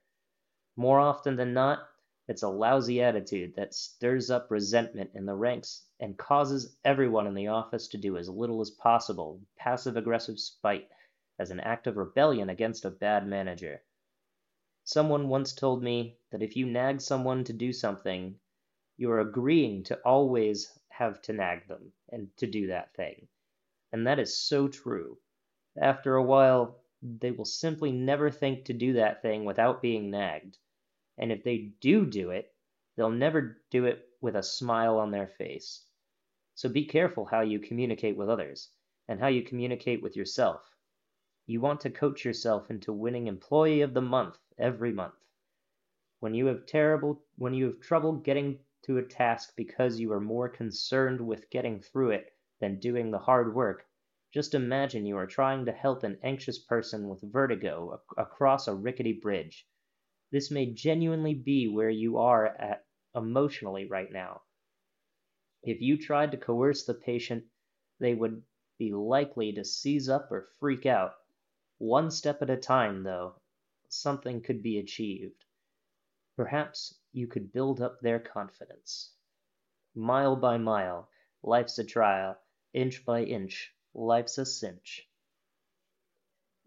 More often than not, it's a lousy attitude that stirs up resentment in the ranks and causes everyone in the office to do as little as possible, passive aggressive spite, as an act of rebellion against a bad manager. Someone once told me that if you nag someone to do something, you are agreeing to always have to nag them and to do that thing. And that is so true. After a while, they will simply never think to do that thing without being nagged and if they do do it, they'll never do it with a smile on their face. So be careful how you communicate with others and how you communicate with yourself. You want to coach yourself into winning employee of the month every month. When you have terrible when you have trouble getting to a task because you are more concerned with getting through it than doing the hard work, just imagine you are trying to help an anxious person with vertigo across a rickety bridge. This may genuinely be where you are at emotionally right now. If you tried to coerce the patient, they would be likely to seize up or freak out. One step at a time, though, something could be achieved. Perhaps you could build up their confidence. Mile by mile, life's a trial. Inch by inch, life's a cinch.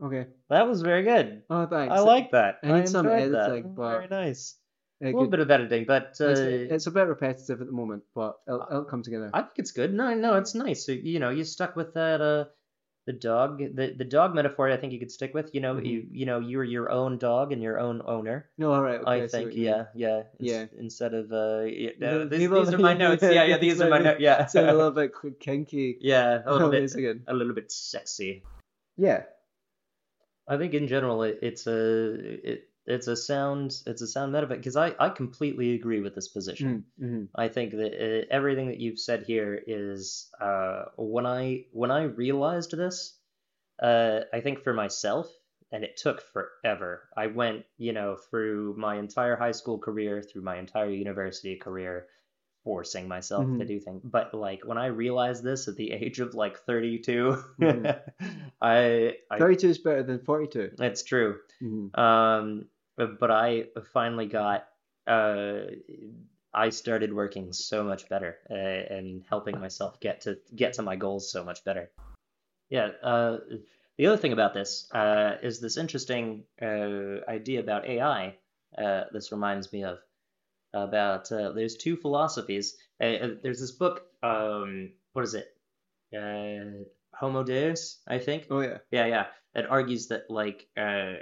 Okay. That was very good. Oh, thanks. I like that. I need some that. but- Very nice. A little good. bit of editing, but uh, it's, it's a bit repetitive at the moment, but it'll, it'll come together. I think it's good. No, no, it's nice. So, you know, you're stuck with that. Uh, the dog, the the dog metaphor. I think you could stick with. You know, Mhm. you you know, you're your own dog and your own owner. no, all right. Okay, I think, what you mean. yeah, yeah, Yeah. Instead of uh, yeah, No, no, these, people- these are my notes. Yeah, yeah, these are my notes. Yeah, a little bit kinky. yeah, a little bit, again. a little bit sexy. Yeah. I think in general it, it's a it, it's a sound it's a sound metaphor because I I completely agree with this position. Mm-hmm. I think that uh, everything that you've said here is uh, when I when I realized this, uh, I think for myself, and it took forever. I went, you know, through my entire high school career, through my entire university career, forcing myself to Mhm. do things. But like when I realized this at the age of like 32, Mhm. I, I 32 is better than 42. it's true. Mhm. Um, but but I finally got uh, I started working so much better uh, and helping myself get to get to my goals so much better. Yeah. Uh, the other thing about this uh, is this interesting uh, idea about AI. Uh, this reminds me of about uh, there's two philosophies. Uh, uh, there's this book. Um, what is it? Uh, Homo Deus, I think. Oh, yeah. Yeah, yeah. It argues that like uh,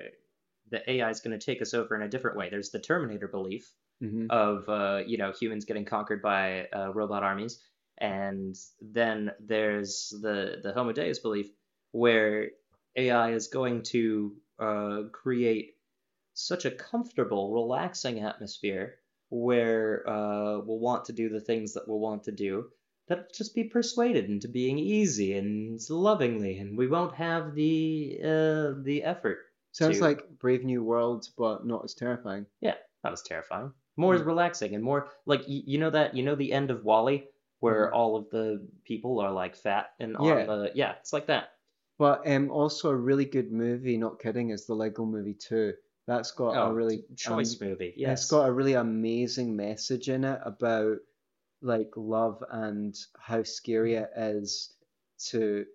the AI is going to take us over in a different way. There's the Terminator belief hmm of uh, you know humans getting conquered by uh, robot armies, and then there's the the Homo Deus belief where AI is going to uh, create such a comfortable, relaxing atmosphere where uh, we'll want to do the things that we'll want to do that just be persuaded into being easy and lovingly, and we won't have the uh, the effort. Sounds to- like Brave New World, but not as terrifying. Yeah, not as terrifying. More Hmm. relaxing and more like you, you know that you know the end of WALL-E where Mhm. all of the people are like fat and on Yeah. the yeah it's like that. But um, also a really good movie, not kidding, is the Lego Movie 2. That's got Oh, a really choice um, movie. It's Yes. got a really amazing message in it about like love and how scary it is to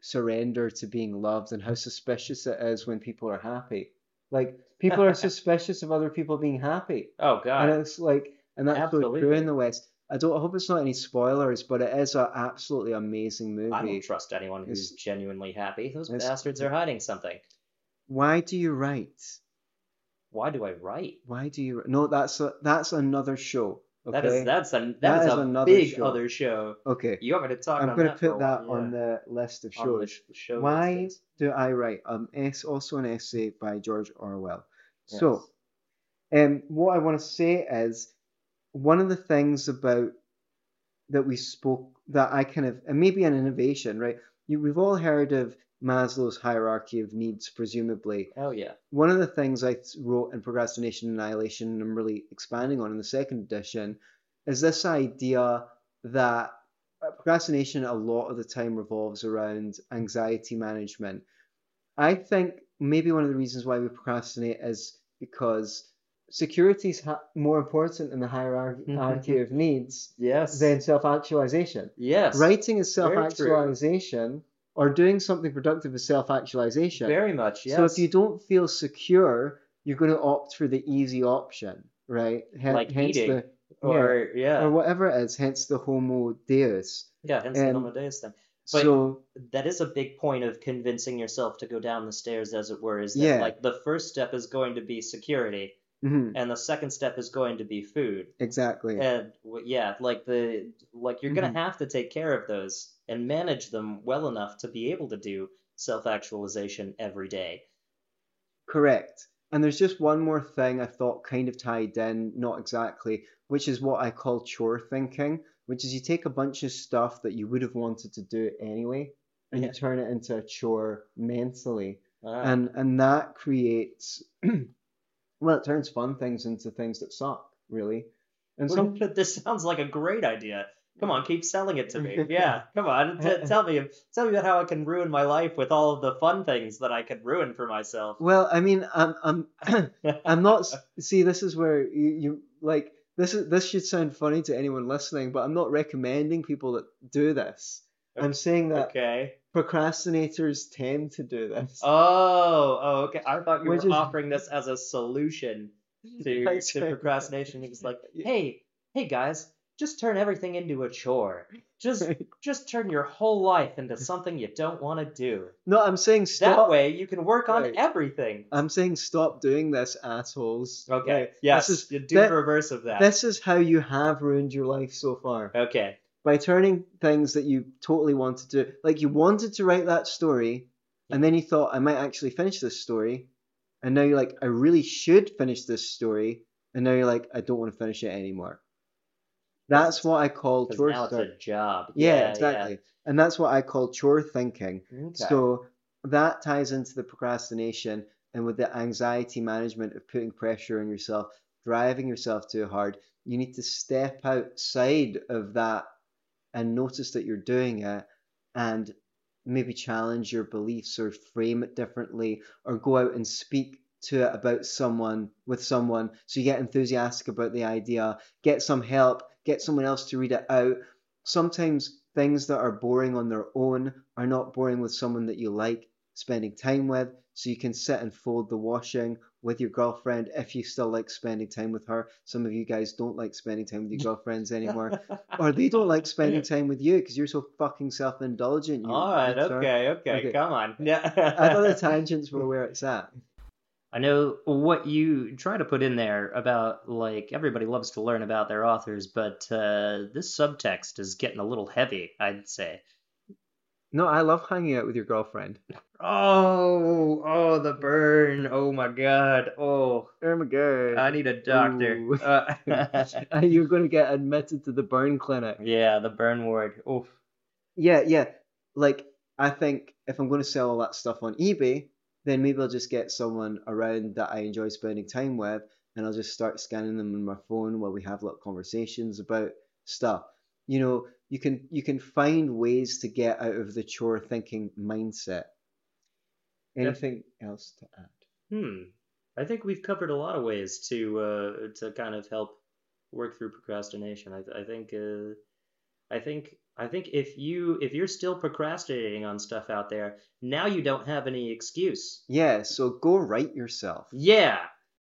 surrender to being loved and how suspicious it is when people are happy. Like people are suspicious of other people being happy. oh god. And it's like and that's so true Absolutely. in the West. I don't I hope it's not any spoilers, but it is an absolutely amazing movie. I don't trust anyone who's It's- genuinely happy. Those bastards are hiding something. Why do you write? Why do I write? Why do you no that's a, that's another show. Okay. That is that's a that That is is a another big show. other show. okay. You want me to talk I'm going to put that while? on Yeah. the list of shows. show Why listings. do I write? Um, es- also an essay by George Orwell. Yes. So, um, what I want to say is one of the things about that we spoke that I kind of and maybe an innovation, right? You, we've all heard of Maslow's hierarchy of needs, presumably. Oh yeah. One of the things I wrote in Procrastination and Annihilation, and I'm really expanding on in the second edition, is this idea that uh, procrastination a lot of the time revolves around anxiety management. I think maybe one of the reasons why we procrastinate is because security is ha- more important in the hierarchy of needs Yes. than self actualization. yes. Writing is self actualization, or doing something productive is self actualization. Very much. Yes. So if you don't feel secure, you're going to opt for the easy option, right? Hen- Like hence eating. the or yeah. or whatever it is, hence the Homo Deus. Yeah, hence the Um, Homo Deus thing. But- so That is a big point of convincing yourself to go down the stairs, as it were. Is that Yeah. like the first step is going to be security, mhm, and the second step is going to be food. exactly. And yeah, like the like you're gonna Mhm. have to take care of those and manage them well enough to be able to do self-actualization every day. Correct. And there's just one more thing I thought kind of tied in, not exactly, which is what I call chore thinking, which is you take a bunch of stuff that you would have wanted to do anyway, and Yeah. you turn it into a chore mentally. Ah, and and that creates well it turns fun things into things that suck really and some this sounds like a great idea. Come on, keep selling it to me. Yeah, come on, t- uh-uh. tell me, tell me about how I can ruin my life with all of the fun things that I could ruin for myself. well i mean i'm i'm i'm not see this is where you, you like this is this should sound funny to anyone listening but i'm not recommending people that do this i'm saying that Okay. procrastinators tend to do this Oh, oh, okay. I thought you Which were is- offering this as a solution to, to procrastination. He was like, hey, hey guys, just turn everything into a chore. Just Right. just turn your whole life into something you don't want to do. no i'm saying stop. That way you can work on Right. everything. i'm saying stop doing this assholes Okay. Right. Yes. This is- you do that- the reverse of that. this is how you have ruined your life so far Okay. by turning things that you totally wanted to like you wanted to write that story and then you thought i might actually finish this story and now you're like i really should finish this story and now you're like i don't want to finish it anymore that's what i call chore now it's a job. yeah, exactly and that's what i call chore thinking Okay. so that ties into the procrastination and with the anxiety management of putting pressure on yourself driving yourself too hard You need to step outside of that and notice that you're doing it and maybe challenge your beliefs or frame it differently or go out and speak to it about someone with someone so you get enthusiastic about the idea get some help get someone else to read it out sometimes things that are boring on their own are not boring with someone that you like spending time with so you can sit and fold the washing with your girlfriend if you still like spending time with her some of you guys don't like spending time with your girlfriends anymore or they don't like spending time with you because you're so fucking self-indulgent All right, okay, okay, Okay. come on. Yeah. I thought the tangents were where it's at. I know what you try to put in there about like everybody loves to learn about their authors, but uh, this subtext is getting a little heavy, I'd say. No, I love hanging out with your girlfriend. Oh, oh, the burn. Oh my god. Oh, Oh my god. I need a doctor. Uh, You're going to get admitted to the burn clinic. yeah, the burn ward. Oof. Yeah, yeah. Like, I think if I'm going to sell all that stuff on eBay, then maybe I'll just get someone around that I enjoy spending time with, and I'll just start scanning them on my phone while we have little conversations about stuff. You know, you can you can find ways to get out of the chore thinking mindset. Anything else to add? Hmm. I think we've covered a lot of ways to uh, to kind of help work through procrastination. I, I think uh, I think I think if you if you're still procrastinating on stuff out there, now you don't have any excuse. Yeah, so go write yourself. Yeah,